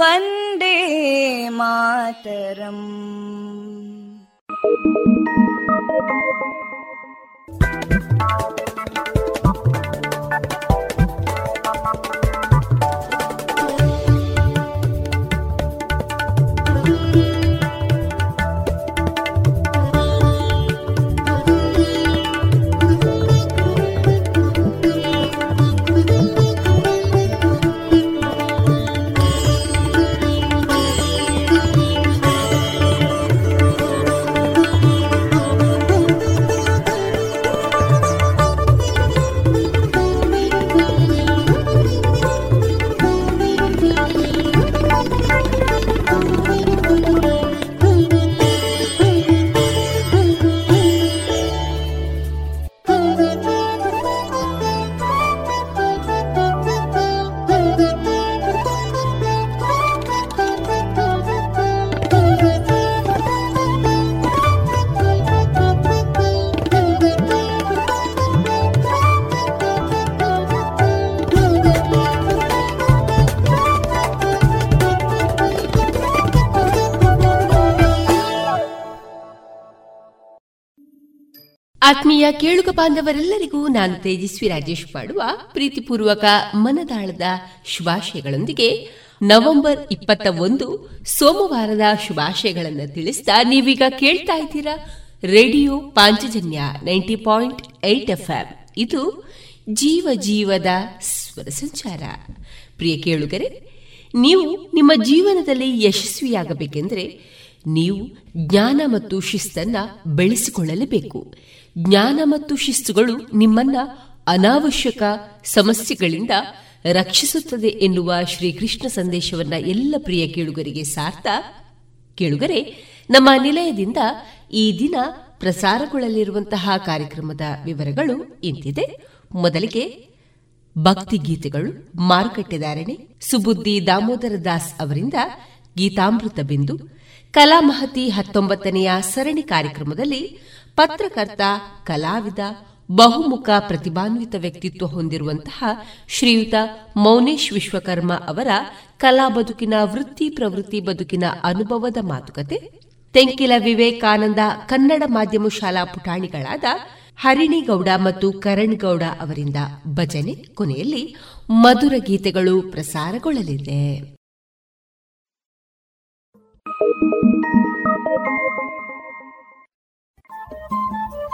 वन्दे मातरम् ಆತ್ಮೀಯ ಕೇಳುಗ ಬಾಂಧವರೆಲ್ಲರಿಗೂ ನಾನು ತೇಜಸ್ವಿ ರಾಜೇಶ್ ಮಾಡುವ ಪ್ರೀತಿಪೂರ್ವಕ ಮನದಾಳದ ಶುಭಾಶಯಗಳೊಂದಿಗೆ ನವೆಂಬರ್ ಇಪ್ಪತ್ತ ಒಂದು ಸೋಮವಾರದ ಶುಭಾಶಯಗಳನ್ನು ತಿಳಿಸಿದ ನೀವೀಗ ಕೇಳ್ತಾ ಇದ್ದೀರಾ radio Panchajanya ninety point eight F ಇದು ಜೀವ ಜೀವದ ಸ್ವರ ಸಂಚಾರ. ಪ್ರಿಯ ಕೇಳುಗರೆ, ನೀವು ನಿಮ್ಮ ಜೀವನದಲ್ಲಿ ಯಶಸ್ವಿಯಾಗಬೇಕೆಂದರೆ ನೀವು ಜ್ಞಾನ ಮತ್ತು ಶಿಸ್ತನ್ನ ಬೆಳೆಸಿಕೊಳ್ಳಲೇಬೇಕು. ಜ್ಞಾನ ಮತ್ತು ಶಿಸ್ತುಗಳು ನಿಮ್ಮನ್ನ ಅನಾವಶ್ಯಕ ಸಮಸ್ಯೆಗಳಿಂದ ರಕ್ಷಿಸುತ್ತದೆ ಎನ್ನುವ ಶ್ರೀಕೃಷ್ಣ ಸಂದೇಶವನ್ನ ಎಲ್ಲ ಪ್ರಿಯ ಕೇಳುಗರಿಗೆ ಸಾರ್ಥ. ಕೇಳುಗರೆ, ನಮ್ಮ ನಿಲಯದಿಂದ ಈ ದಿನ ಪ್ರಸಾರಗೊಳ್ಳಲಿರುವಂತಹ ಕಾರ್ಯಕ್ರಮದ ವಿವರಗಳು ಇಂತಿದೆ. ಮೊದಲಿಗೆ ಭಕ್ತಿ ಗೀತೆಗಳು ಮಾರುಕಟ್ಟೆದಾರಣೆ ಸುಬುದ್ದಿ ದಾಮೋದರ ದಾಸ್ ಅವರಿಂದ ಗೀತಾಮೃತ ಬಿಂದು, ಕಲಾಮಹತಿ ಹತ್ತೊಂಬತ್ತನೆಯ ಸರಣಿ ಕಾರ್ಯಕ್ರಮದಲ್ಲಿ ಪತ್ರಕರ್ತ, ಕಲಾವಿದ, ಬಹುಮುಖ ಪ್ರತಿಭಾನ್ವಿತ ವ್ಯಕ್ತಿತ್ವ ಹೊಂದಿರುವಂತಹ ಶ್ರೀಯುತ ಮೌನೇಶ್ ವಿಶ್ವಕರ್ಮ ಅವರ ಕಲಾ ಬದುಕಿನ ವೃತ್ತಿ ಪ್ರವೃತ್ತಿ ಬದುಕಿನ ಅನುಭವದ ಮಾತುಕತೆ, ತೆಂಕಿಲ ವಿವೇಕಾನಂದ ಕನ್ನಡ ಮಾಧ್ಯಮ ಶಾಲಾ ಪುಟಾಣಿಗಳಾದ ಹರಿಣಿಗೌಡ ಮತ್ತು ಕರಣ್ ಗೌಡ ಅವರಿಂದ ಭಜನೆ ಕೊನೆಯಲ್ಲಿ ಮಧುರ ಗೀತೆಗಳು ಪ್ರಸಾರಗೊಳ್ಳಲಿದೆ.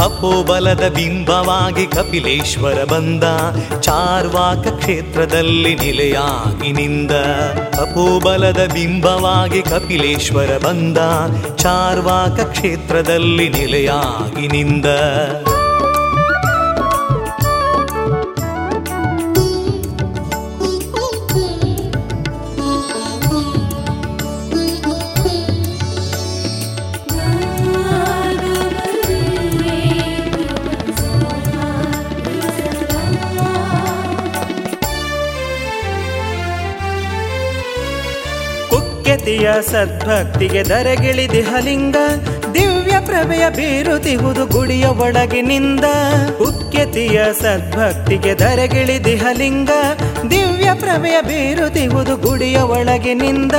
ತಪೋಬಲದ ಬಿಂಬವಾಗಿ ಕಪಿಲೇಶ್ವರ ಬಂದ, ಚಾರ್ವಾಕ ಕ್ಷೇತ್ರದಲ್ಲಿ ನಿಲೆಯಾಗಿ ನಿಂದ. ಅಪೋಬಲದ ಬಿಂಬವಾಗಿ ಕಪಿಲೇಶ್ವರ ಬಂದ, ಚಾರ್ವಾಕ ಕ್ಷೇತ್ರದಲ್ಲಿ ನಿಲೆಯಾಗಿ ನಿಂದ. ಕುಖ್ಯತಿಯ ಸದ್ಭಕ್ತಿಗೆ ದರೆಗಿಳಿದಿಹಲಿಂಗ ದಿವ್ಯ ಪ್ರಭೆಯ ಬೀರುತಿಹುದು ಗುಡಿಯ ಒಳಗಿನಿಂದ. ಉಕ್ಯತಿಯ ಸದ್ಭಕ್ತಿಗೆ ದರೆಗಿಳಿದಿಹಲಿಂಗ ದಿವ್ಯ ಪ್ರಭೆಯ ಬೀರುತಿಹುದು ಗುಡಿಯ ಒಳಗಿನಿಂದ.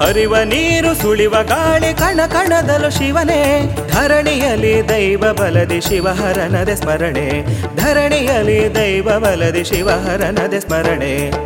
ಅರಿವ ನೀರು ಸುಳಿವ ಗಾಳಿ ಕಣ ಕಣದಲು ಶಿವನೇ. ಧರಣಿಯಲಿ ದೈವ ಬಲದಿ ಶಿವಹರನದೆ ಸ್ಮರಣೆ. ಧರಣಿಯಲಿ ದೈವ ಬಲದಿ ಶಿವಹರನದೆ ಸ್ಮರಣೆ.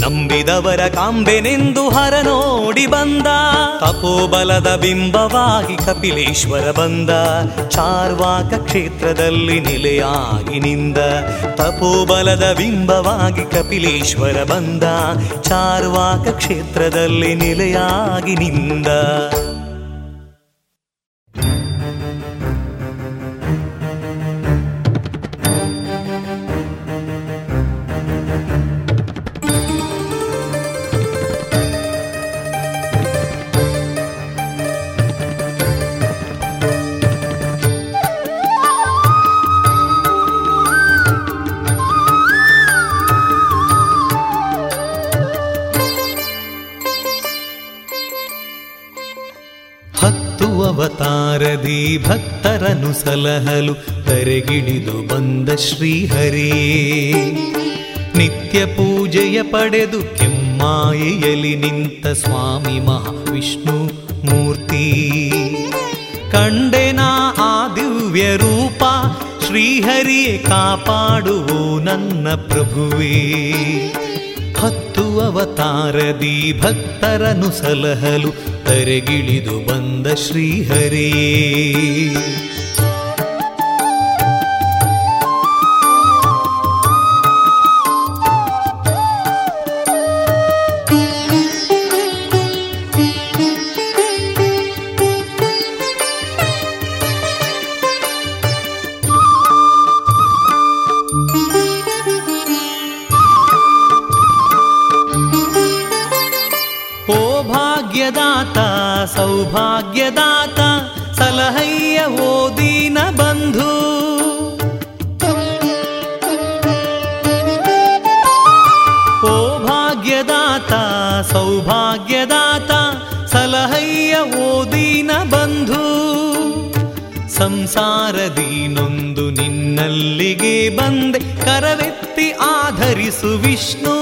ನಂಬಿದವರ ಕಾಂಬೆನೆಂದು ಹರ ನೋಡಿ ಬಂದ. ತಪೋಬಲದ ಬಿಂಬವಾಗಿ ಕಪಿಲೇಶ್ವರ ಬಂದ. ಚಾರ್ವಾಕ ಕ್ಷೇತ್ರದಲ್ಲಿ ನೆಲೆಯಾಗಿ ನಿಂದ. ತಪೋಬಲದ ಬಿಂಬವಾಗಿ ಕಪಿಲೇಶ್ವರ ಬಂದ. ಚಾರ್ವಾಕ ಕ್ಷೇತ್ರದಲ್ಲಿ ನೆಲೆಯಾಗಿ ನಿಂದ. ಸಲಹಲು ಕರೆಗಿಡಿದು ಬಂದ ಶ್ರೀಹರಿ. ನಿತ್ಯ ಪೂಜೆಯ ಪಡೆದು ಕೆಮ್ಮಾಯಿಯಲ್ಲಿ ನಿಂತ ಸ್ವಾಮಿ ಮಹಾವಿಷ್ಣು ಮೂರ್ತಿ. ಕಂಡೆನಾ ಆ ದಿವ್ಯ ರೂಪ ಶ್ರೀಹರಿಯೇ ಕಾಪಾಡುವು ನನ್ನ ಪ್ರಭುವೇ. ಹತ್ತು ಅವತಾರದಿ ಭಕ್ತರನು ಸಲಹಲು ತರೆಗಿಳಿದು ಬಂದ ಶ್ರೀಹರೇ. ಸಲಹಯ್ಯ ಓದಿನ ಬಂಧು ಸಂಸಾರದೀನೊಂದು ನಿನ್ನಲ್ಲಿಗೆ ಬಂದೆ, ಕರವೆತ್ತಿ ಆಧರಿಸು ವಿಷ್ಣು,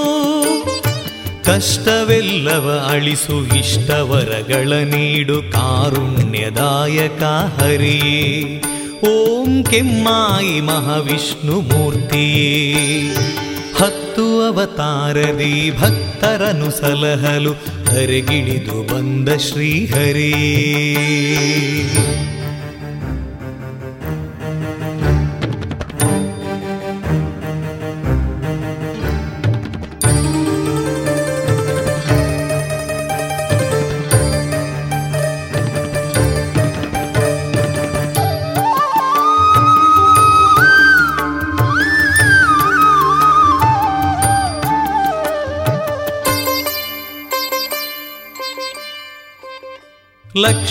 ಕಷ್ಟವೆಲ್ಲವ ಅಳಿಸು ಇಷ್ಟವರಗಳ ನೀಡು ಕಾರುಣ್ಯದಾಯಕ ಹರಿಯೇ ಓಂ ಕೆಮ್ಮಾಯಿ ಮಹಾವಿಷ್ಣು ಮೂರ್ತಿಯೇ, ಹತ್ತು ಅವತಾರದಿ ಭಕ್ತರನು ಸಲಹಲು ಹರೆಗಿಳಿದು ಬಂದ ಶ್ರೀಹರೇ.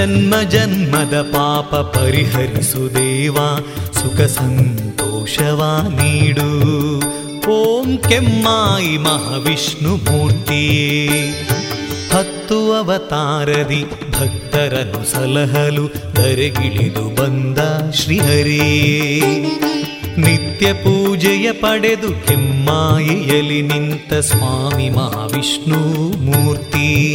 ಜನ್ಮ ಜನ್ಮದ ಪಾಪ ಪರಿಹರಿಸು ದೇವ, ಸುಖ ಸಂತೋಷವ ನೀಡು. ಓಂ ಕೆಮ್ಮಾಯಿ ಮಹಾವಿಷ್ಣು ಮೂರ್ತಿಯೇ. ಹತ್ತು ಅವತಾರದಿ ಭಕ್ತರನ್ನು ಸಲಹಲು ಧರೆಗಿಳಿದು ಬಂದ ಶ್ರೀಹರೇ ನಿತ್ಯ ಪೂಜೆಯ ಪಡೆದು ಕೆಮ್ಮಾಯಿಯಲ್ಲಿ ನಿಂತ ಸ್ವಾಮಿ ಮಹಾವಿಷ್ಣು ಮೂರ್ತಿ.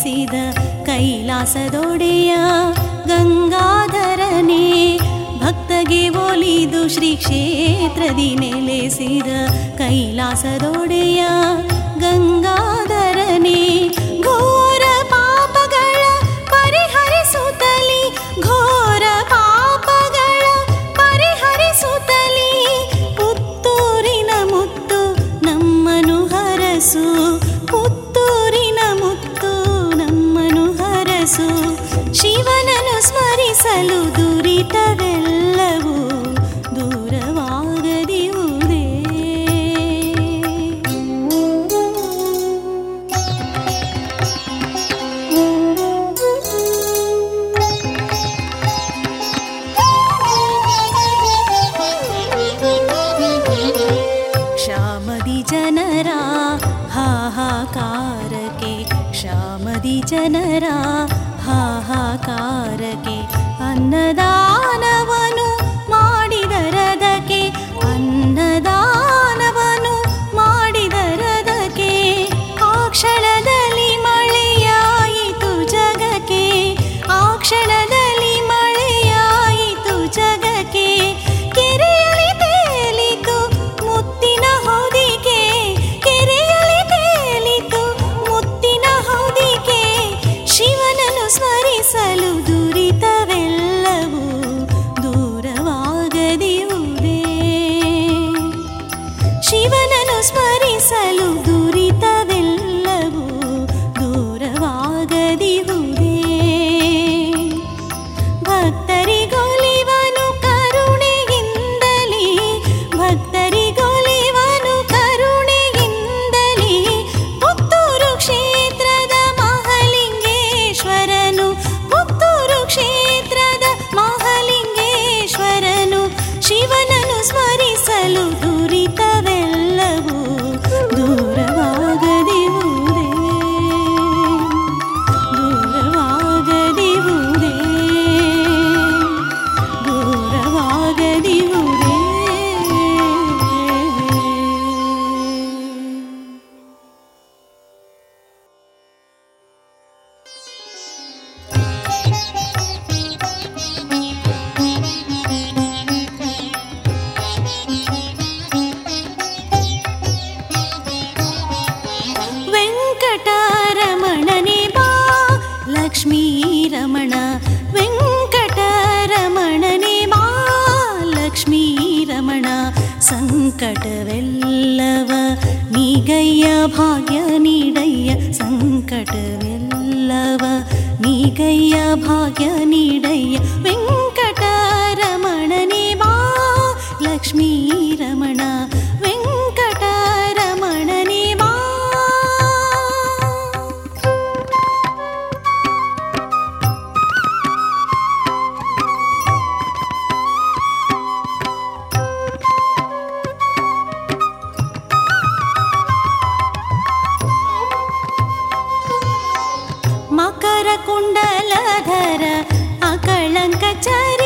ನೆಲೆಸಿದ ಕೈಲಾಸದೊಡೆಯ ಗಂಗಾಧರನೇ ಭಕ್ತಗೆ ಒಲಿದು ಶ್ರೀ ಕ್ಷೇತ್ರದಿ ನೆಲೆಸಿದ ಕೈಲಾಸದೊಡೆಯ ಗಂಗಾಧರನೇ jalan kacar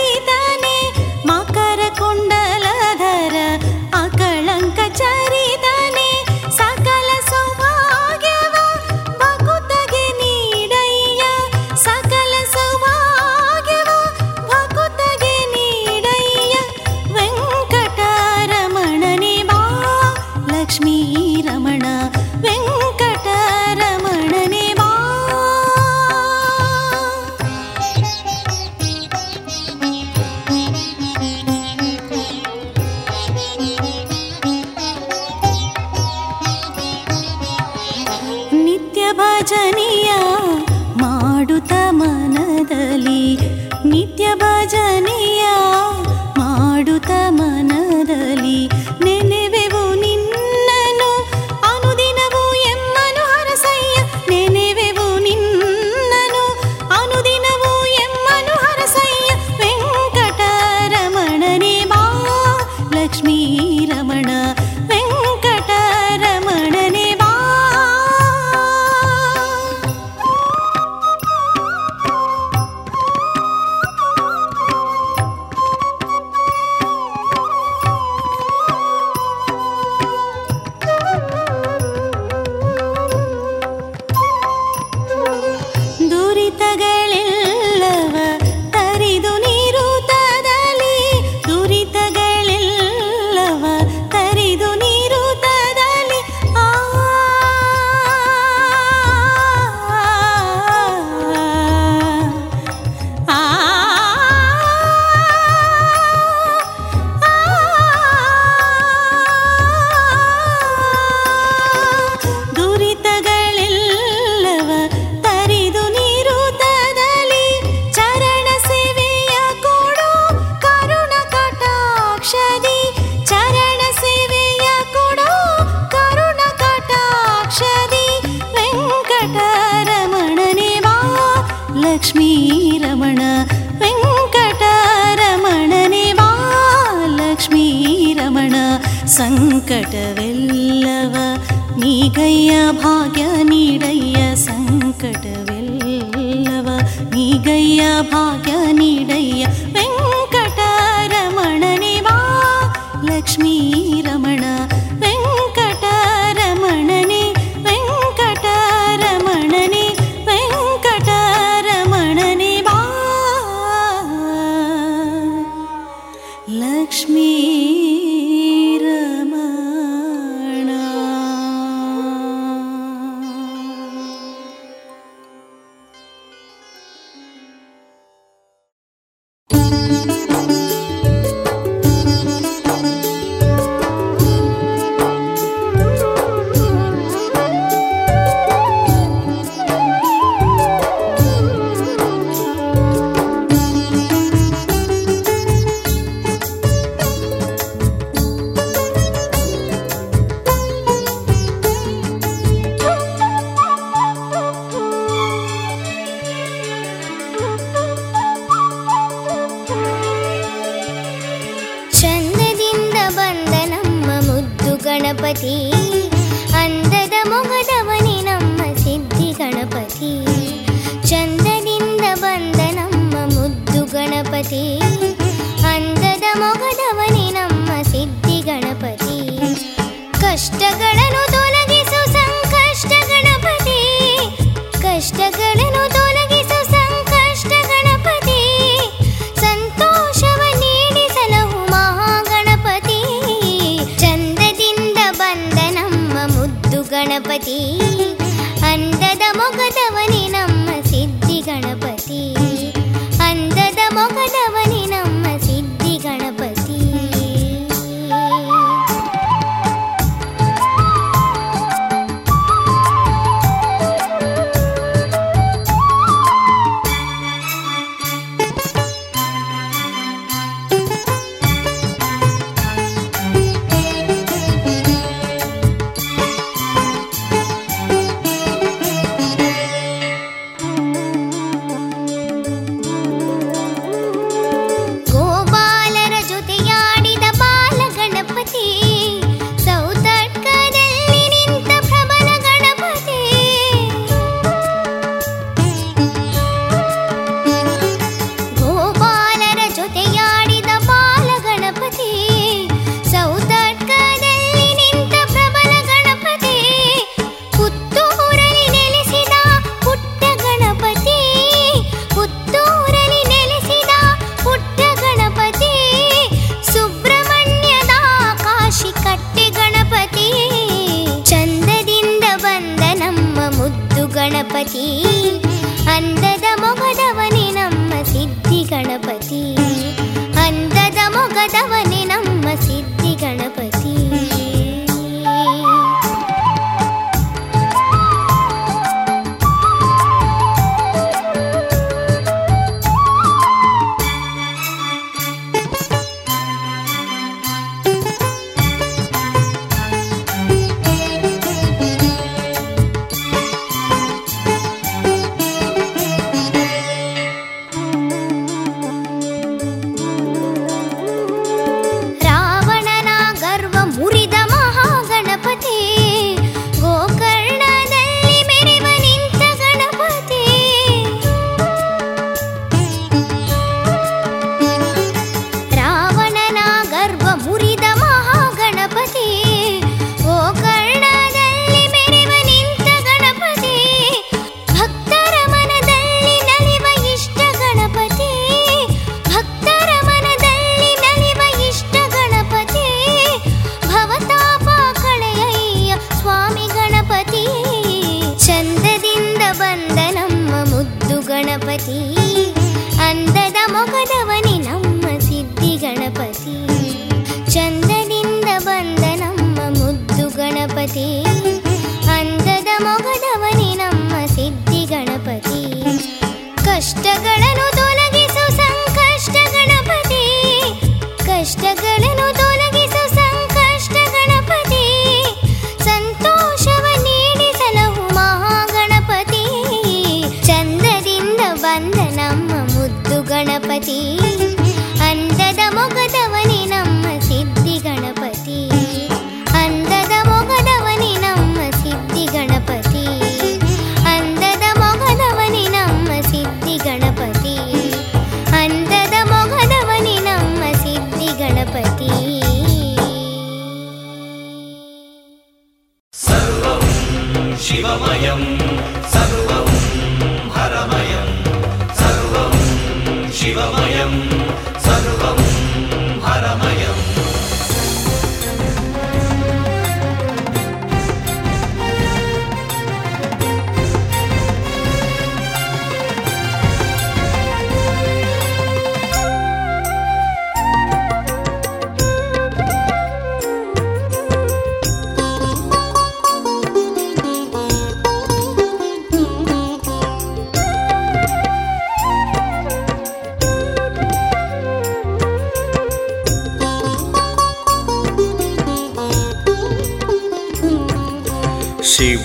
ಗಣಪತಿ, ಅಂದದ ಮೊಗದವನೇ ನಮ್ಮ ಸಿದ್ಧಿ ಗಣಪತಿ, ಚಂದದಿಂದ ಬಂದ ನಮ್ಮ ಮುದ್ದು ಗಣಪತಿ, ಅಂದದ ಮೊಗದವನೇ ನಮ್ಮ ಸಿದ್ಧಿ ಗಣಪತಿ. ಕಷ್ಟಗಳನ್ನು amo.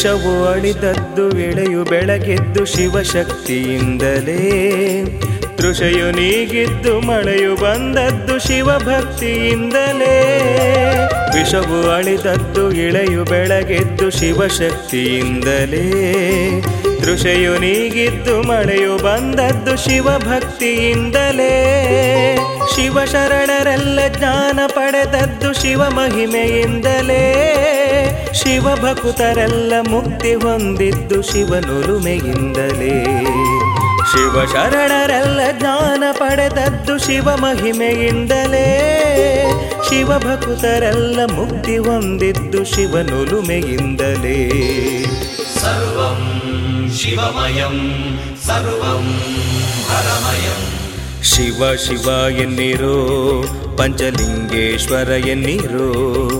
ವಿಷವು ಅಳಿದದ್ದು ಎಳೆಯು ಬೆಳಗೆದ್ದು ಶಿವಶಕ್ತಿಯಿಂದಲೇ. ತೃಷೆಯು ನೀಗಿದ್ದು ಮಳೆಯು ಬಂದದ್ದು ಶಿವಭಕ್ತಿಯಿಂದಲೇ. ವಿಷವು ಅಳಿದದ್ದು ಇಳೆಯು ಬೆಳಗೆದ್ದು ಶಿವಶಕ್ತಿಯಿಂದಲೇ. ತೃಷೆಯು ನೀಗಿದ್ದು ಮಳೆಯು ಬಂದದ್ದು ಶಿವಭಕ್ತಿಯಿಂದಲೇ. ಶಿವಶರಣರೆಲ್ಲ ಜ್ಞಾನ ಪಡೆದದ್ದು ಶಿವ ಮಹಿಮೆಯಿಂದಲೇ ಶಿವ ಭಕುತರೆಲ್ಲ ಮುಕ್ತಿ ಹೊಂದಿದ್ದು ಶಿವನುರುಮೆಯಿಂದಲೇ. ಶಿವ ಶರಣರೆಲ್ಲ ಜ್ಞಾನ ಪಡೆದದ್ದು ಶಿವ ಮಹಿಮೆಯಿಂದಲೇ. ಶಿವ ಭಕುತರೆಲ್ಲ ಮುಕ್ತಿ ಹೊಂದಿದ್ದು ಶಿವನುರುಮೆಯಿಂದಲೇ. ಸರ್ವಂ ಶಿವಮಯಂ ಸರ್ವಂ ಹರಮಯಂ. ಶಿವ ಶಿವ ಎನ್ನಿರೋ ಪಂಚಲಿಂಗೇಶ್ವರ ಎನ್ನಿರೋ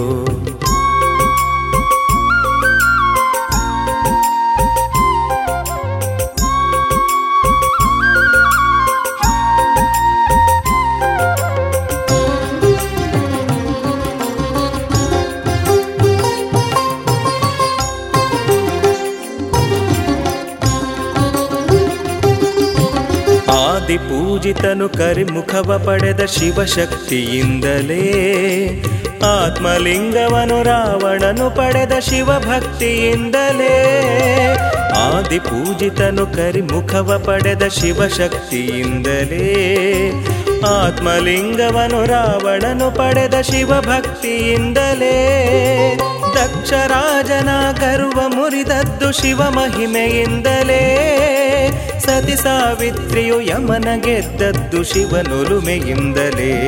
ಕರಿಮುಖವ ಪಡೆದ ಶಿವಶಕ್ತಿಯಿಂದಲೇ ಆತ್ಮಲಿಂಗವನು ರಾವಣನು ಪಡೆದ ಶಿವಭಕ್ತಿಯಿಂದಲೇ. ಆದಿ ಪೂಜಿತನು ಕರಿಮುಖವ ಪಡೆದ ಶಿವಶಕ್ತಿಯಿಂದಲೇ. ಆತ್ಮಲಿಂಗವನು ರಾವಣನು ಪಡೆದ ಶಿವಭಕ್ತಿಯಿಂದಲೇ. ದಕ್ಷರಾಜನ ಗರ್ವ ಮುರಿದದ್ದು ಶಿವ ಮಹಿಮೆಯಿಂದಲೇ ಸತಿ ಸಾವಿತ್ರಿಯು ಯಮನ ಗೆದ್ದದ್ದು ಶಿವನುಲುಮೆಯಿಂದಲೇ.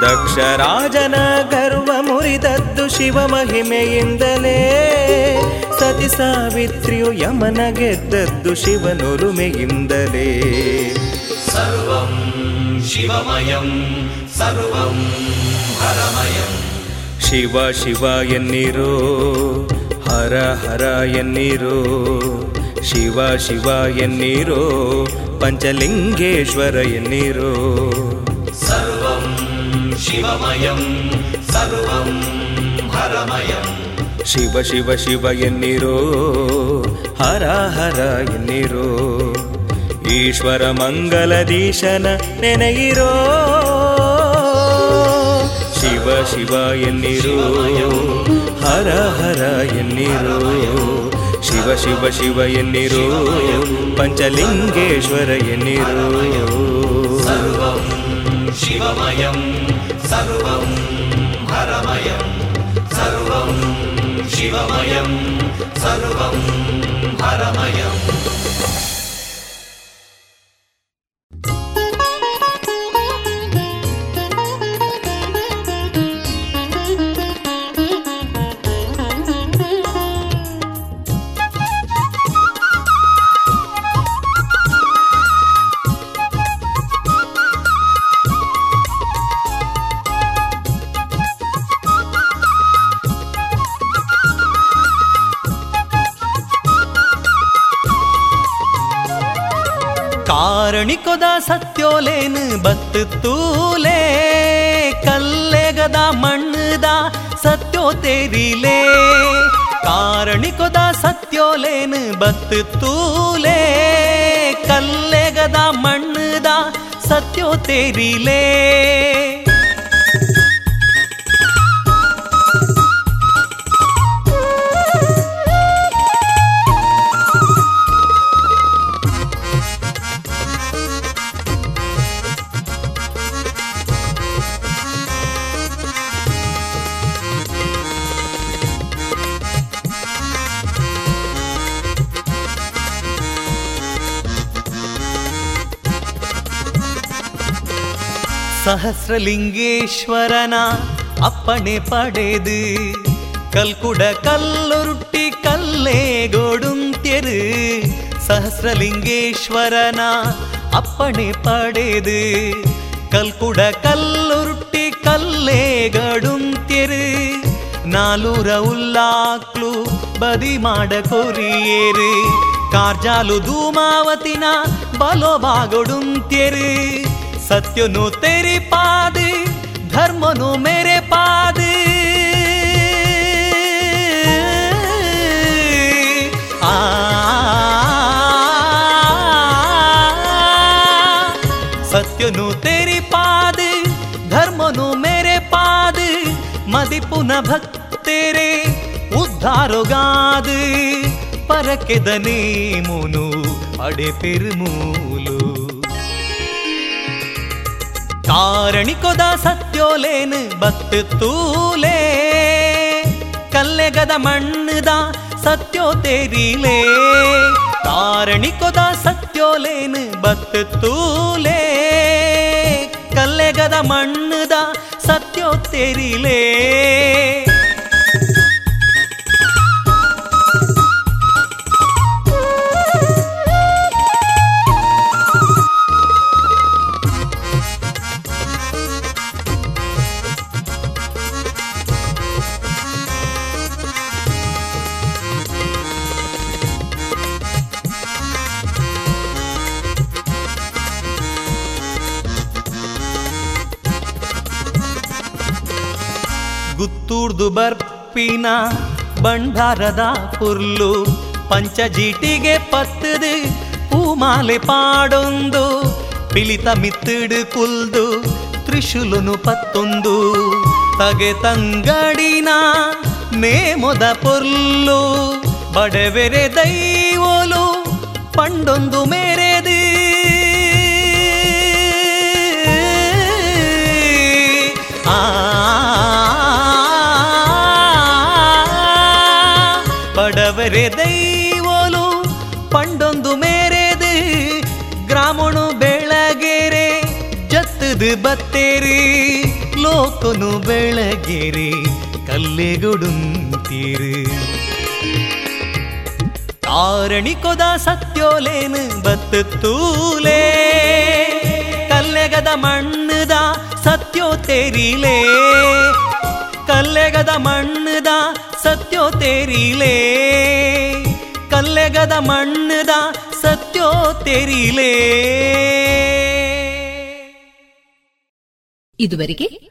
ದಕ್ಷರಾಜನ ಗರ್ವ ಮುರಿದದ್ದು ಶಿವ ಮಹಿಮೆಯಿಂದಲೇ. ಸತಿ ಸಾವಿತ್ರಿಯು ಯಮನ ಗೆದ್ದದ್ದು ಶಿವನುರುಮೆಯಿಂದಲೇ ಸರ್ವಂ ಶಿವಮಯಂ ಸರ್ವಂ ಹರಮಯಂ. ಶಿವ ಶಿವ ಎನ್ನಿರೋ ಹರ ಹರ ಎನ್ನಿರೋ ಶಿವ ಶಿವ ಎನ್ನಿರೋ ಪಂಚಲಿಂಗೇಶ್ವರ ಎನ್ನಿರೋ. ಶಿವಮಯಂ ಸರ್ವಂ ಹರಮಯಂ. ಶಿವ ಶಿವ ಶಿವ ಎನ್ನಿರೋ ಹರ ಹರ ಎನ್ನಿರೋ. ಈಶ್ವರ ಮಂಗಲದೀಶನ ನೆನೆಯಿರೋ. ಶಿವ ಶಿವ ಎನ್ನಿರೋ ಹರ ಹರ ಎನ್ನಿರೋ. ಶಿವ ಶಿವ ಶಿವ ಎನ್ನಿರೋ ಪಂಚಲಿಂಗೇಶ್ವರ ಎನ್ನಿರೋ. ಸರ್ವಂ सर्वं हरमयं सर्वं शिवमयं सर्वं हरमयम् ಬತ್ತು ತೂಲೆ ಕಲ್ಲೆಗದ ಮಣ್ಣದ ಸತ್ಯೋ ತೇರಿಲೆ. ಕಾರಣಿಕೊದ ಸತ್ಯೋಲೇನು ಬತ್ತು ತೂಲೆ ಕಲ್ಲೆಗದ ಮಣ್ಣದ ಸತ್ಯೋ ತೇರಿಲೆ. ಸಹಸ್ರಲಿಂಗೇಶ್ವರನ ಅಪ್ಪಣೆ ಪಡೆದು ಕಲ್ಕುಡ ಕಲ್ಲುರುಟ್ಟಿ ಕಲ್ಲೇಗೋಡುಂತ್ಯರು ಸಹಸ್ರಲಿಂಗೇಶ್ವರನ ಅಪ್ಪಣೆ ಪಡೆದು ಕಲ್ಕುಡ ಕಲ್ಲುರುಟ್ಟಿ ಕಲ್ಲೇಗಡುಂತ್ಯರು ನಾಲೂರ ಉಲ್ಲಾಕ್ಲು ಬದಿ ಮಾಡ ಕೊರಿಯೇರು, ಕಾರ್ಜಾಲು ಧೂಮಾವತಿನ ಬಲೋ ಸತ್ಯನು ತೆರಿ ಪಾದ ಧರ್ಮನು ಮೇರೆ ಪಾದ ಆ ಸತ್ಯನು ತೆರಿ ಪಾದ ಧರ್ಮನು ಮೇರೆ ಪಾದ ಮದಿಪುನ ಭಕ್ತೇರೆ ಉದ್ಧಾರಗಾದ ಪರಕೆದನೇ ಮುನು ಕಾರಣಿಕೊದ ಸತ್ಯೋಲೇನು ಬತ್ತು ತೂಲೇ. ಕಲ್ಲೆಗದ ಮಣ್ಣದ ಸತ್ಯೋ ತೇರಿಲೆ. ಕಾರಣಿಕೊದ ಸತ್ಯೋಲೇನು ಬತ್ತು ತೂಲೇ. ಕಲ್ಲೆಗದ ಮಣ್ಣದ ಗುತ್ತೂರ್ದು ಬರ್ಪಿನ ಬಂಡಾರದ ಪುರ್ಲು ಪಂಚಜೀಟಿಗೆ ಪತ್ತದು ಪೂಮಾಲೆ ಪಾಡೊಂದು, ಪಿಲಿತ ಮಿತ್ತಿಡು ಕುಲ್ದು, ತ್ರಿಶೂಲನು ಪತ್ತೊಂದು. ತಗೆ ತಂಗಡಿನ ನೇಮೊದ ಪುರ್ಲು, ಬಡವೆರೆ ದೈವೋಲು ಪಂಡೊಂದು ಮೇರೆದು. ಆ ಲೋಕನು ಬೆಳಗೆರೆ ಕಲ್ಲೆಗೊಡುಂತೀರು. ಕಾರಣಿಕೊದ ಸತ್ಯೋಲೇನು ಬತ್ತು ತೂಲೆ ಕಲ್ಲೆಗದ ಮಣ್ಣದ ಸತ್ಯೋ ತೇರಿಲೆ, ಕಲ್ಲೆಗದ ಮಣ್ಣದ ಸತ್ಯೋ ತೇರಿಲೆ, ಕಲ್ಲೆಗದ ಮಣ್ಣದ ಸತ್ಯೋ ತೇರಿಲೆ. ಇದುವರೆಗೆ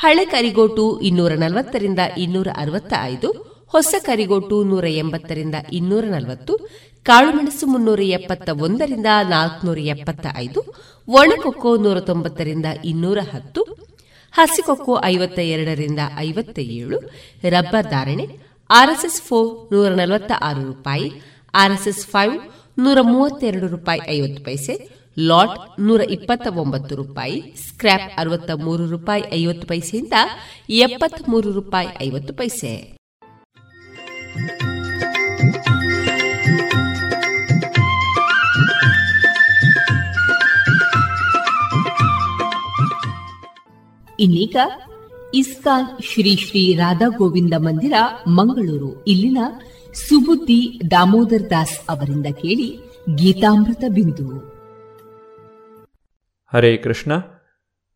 ಹಳೆ ಕರಿಗೋಟು ಇನ್ನೂರ ನಲವತ್ತರಿಂದ ಇನ್ನೂರ ಅರವತ್ತ ಐದು ಹೊಸ ಕರಿಗೋಟು ನೂರ ಎಂಬತ್ತರಿಂದ ಇನ್ನೂರ ನಲವತ್ತು ಕಾಳುಮೆಣಸು ಮುನ್ನೂರ ಎಪ್ಪತ್ತ ಒಂದರಿಂದ ನಾಲ್ಕುನೂರ ಎಪ್ಪತ್ತ ಐದು ಒಣಕೊಕ್ಕೋ ನೂರ ತೊಂಬತ್ತರಿಂದ ಇನ್ನೂರ ಹತ್ತು, ಹಸಿಕೊಕ್ಕೋ ಐವತ್ತ ಎರಡರಿಂದ ಐವತ್ತ ಏಳು ರಬ್ಬರ್ ಧಾರಣೆ ಆರ್ಎಸ್ಎಸ್ ಫೋರ್ ನೂರ ನಲವತ್ತ ಆರು ರೂಪಾಯಿ, ಆರ್ಎಸ್ಎಸ್ ಫೈವ್ ನೂರ ಮೂವತ್ತೆರಡು ರೂಪಾಯಿ ಐವತ್ತು ಪೈಸೆ ಲಾಟ್ ನೂರ ಇಪ್ಪತ್ತ ಒಂಬತ್ತು ರೂಪಾಯಿ ಸ್ಕ್ರಾಪ್ ಅರವತ್ತ ಮೂರು ರೂಪಾಯಿ ಐವತ್ತು ಪೈಸೆಯಿಂದ ಎಪ್ಪತ್ತ ಮೂರು ರೂಪಾಯಿ ಐವತ್ತು ಪೈಸೆ. ಇನ್ನೀಗ ಇಸ್ಕಾನ್ ಶ್ರೀ ಶ್ರೀ ರಾಧಾ ಗೋವಿಂದ ಮಂದಿರ, ಮಂಗಳೂರು. ಇಲ್ಲಿನ ಸುಬುದ್ದಿ ದಾಮೋದರ್ ದಾಸ್ ಅವರಿಂದ ಕೇಳಿ ಗೀತಾಮೃತ ಬಿಂದು. ಹರೇ ಕೃಷ್ಣ.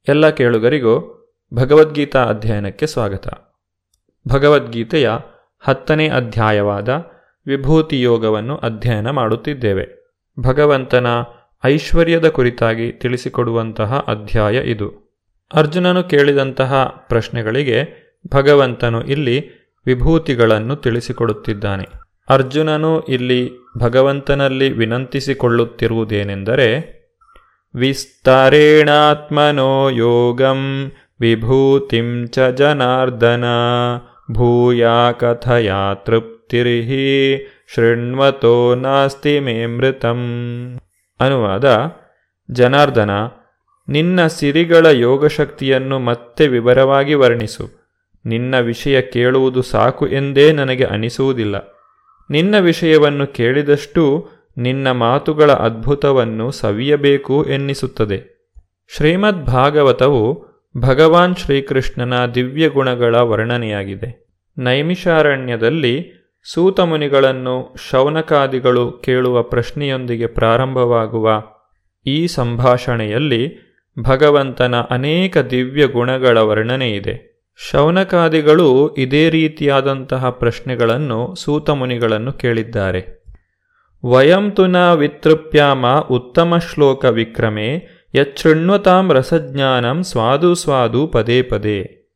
ಎಲ್ಲ ಕೇಳುಗರಿಗೂ ಭಗವದ್ಗೀತಾ ಅಧ್ಯಯನಕ್ಕೆ ಸ್ವಾಗತ. ಭಗವದ್ಗೀತೆಯ ಹತ್ತನೇ ಅಧ್ಯಾಯವಾದ ವಿಭೂತಿ ಯೋಗವನ್ನು ಅಧ್ಯಯನ ಮಾಡುತ್ತಿದ್ದೇವೆ. ಭಗವಂತನ ಐಶ್ವರ್ಯದ ಕುರಿತಾಗಿ ತಿಳಿಸಿಕೊಡುವಂತಹ ಅಧ್ಯಾಯ ಇದು. ಅರ್ಜುನನು ಕೇಳಿದಂತಹ ಪ್ರಶ್ನೆಗಳಿಗೆ ಭಗವಂತನು ಇಲ್ಲಿ ವಿಭೂತಿಗಳನ್ನು ತಿಳಿಸಿಕೊಡುತ್ತಿದ್ದಾನೆ. ಅರ್ಜುನನು ಇಲ್ಲಿ ಭಗವಂತನಲ್ಲಿ ವಿನಂತಿಸಿಕೊಳ್ಳುತ್ತಿರುವುದೇನೆಂದರೆ ವಿಸ್ತರೇಣಾತ್ಮನೋ ಯೋಗಂ ವಿಭೂತಿಂ ಚ ಜನಾರ್ದನ ಭೂಯಾ ಕಥಯಾ ತೃಪ್ತಿರ್ಹಿ ಶೃಣ್ವತೋ ನಾಸ್ತಿ ಮೇ ಮೃತಂ ಅನುವಾದ ಜನಾರ್ದನ ನಿನ್ನ ಸಿರಿಗಳ ಯೋಗಶಕ್ತಿಯನ್ನು ಮತ್ತೆ ವಿವರವಾಗಿ ವರ್ಣಿಸು. ನಿನ್ನ ವಿಷಯ ಕೇಳುವುದು ಸಾಕು ಎಂದೇ ನನಗೆ ಅನಿಸುವುದಿಲ್ಲ. ನಿನ್ನ ವಿಷಯವನ್ನು ಕೇಳಿದಷ್ಟೂ ನಿನ್ನ ಮಾತುಗಳ ಅದ್ಭುತವನ್ನು ಸವಿಯಬೇಕು ಎನ್ನಿಸುತ್ತದೆ. ಶ್ರೀಮದ್ ಭಾಗವತವು ಭಗವಾನ್ ಶ್ರೀಕೃಷ್ಣನ ದಿವ್ಯ ಗುಣಗಳ ವರ್ಣನೆಯಾಗಿದೆ. ನೈಮಿಷಾರಣ್ಯದಲ್ಲಿ ಸೂತಮುನಿಗಳನ್ನು ಶೌನಕಾದಿಗಳು ಕೇಳುವ ಪ್ರಶ್ನೆಯೊಂದಿಗೆ ಪ್ರಾರಂಭವಾಗುವ ಈ ಸಂಭಾಷಣೆಯಲ್ಲಿ ಭಗವಂತನ ಅನೇಕ ದಿವ್ಯ ಗುಣಗಳ ವರ್ಣನೆಯಿದೆ. ಶೌನಕಾದಿಗಳು ಇದೇ ರೀತಿಯಾದಂತಹ ಪ್ರಶ್ನೆಗಳನ್ನು ಸೂತಮುನಿಗಳನ್ನು ಕೇಳಿದ್ದಾರೆ. ವಯಂ ತು ನ ವಿತೃಪ್ಯಾಮ ಉತ್ತಮ ಶ್ಲೋಕ ವಿಕ್ರಮೆ ಯಚ್ಛೃಣ್ವತಾಂ ರಸಜ್ಞಾನಂ ಸ್ವಾದು ಸ್ವಾದು ಪದೇ ಪದೇ.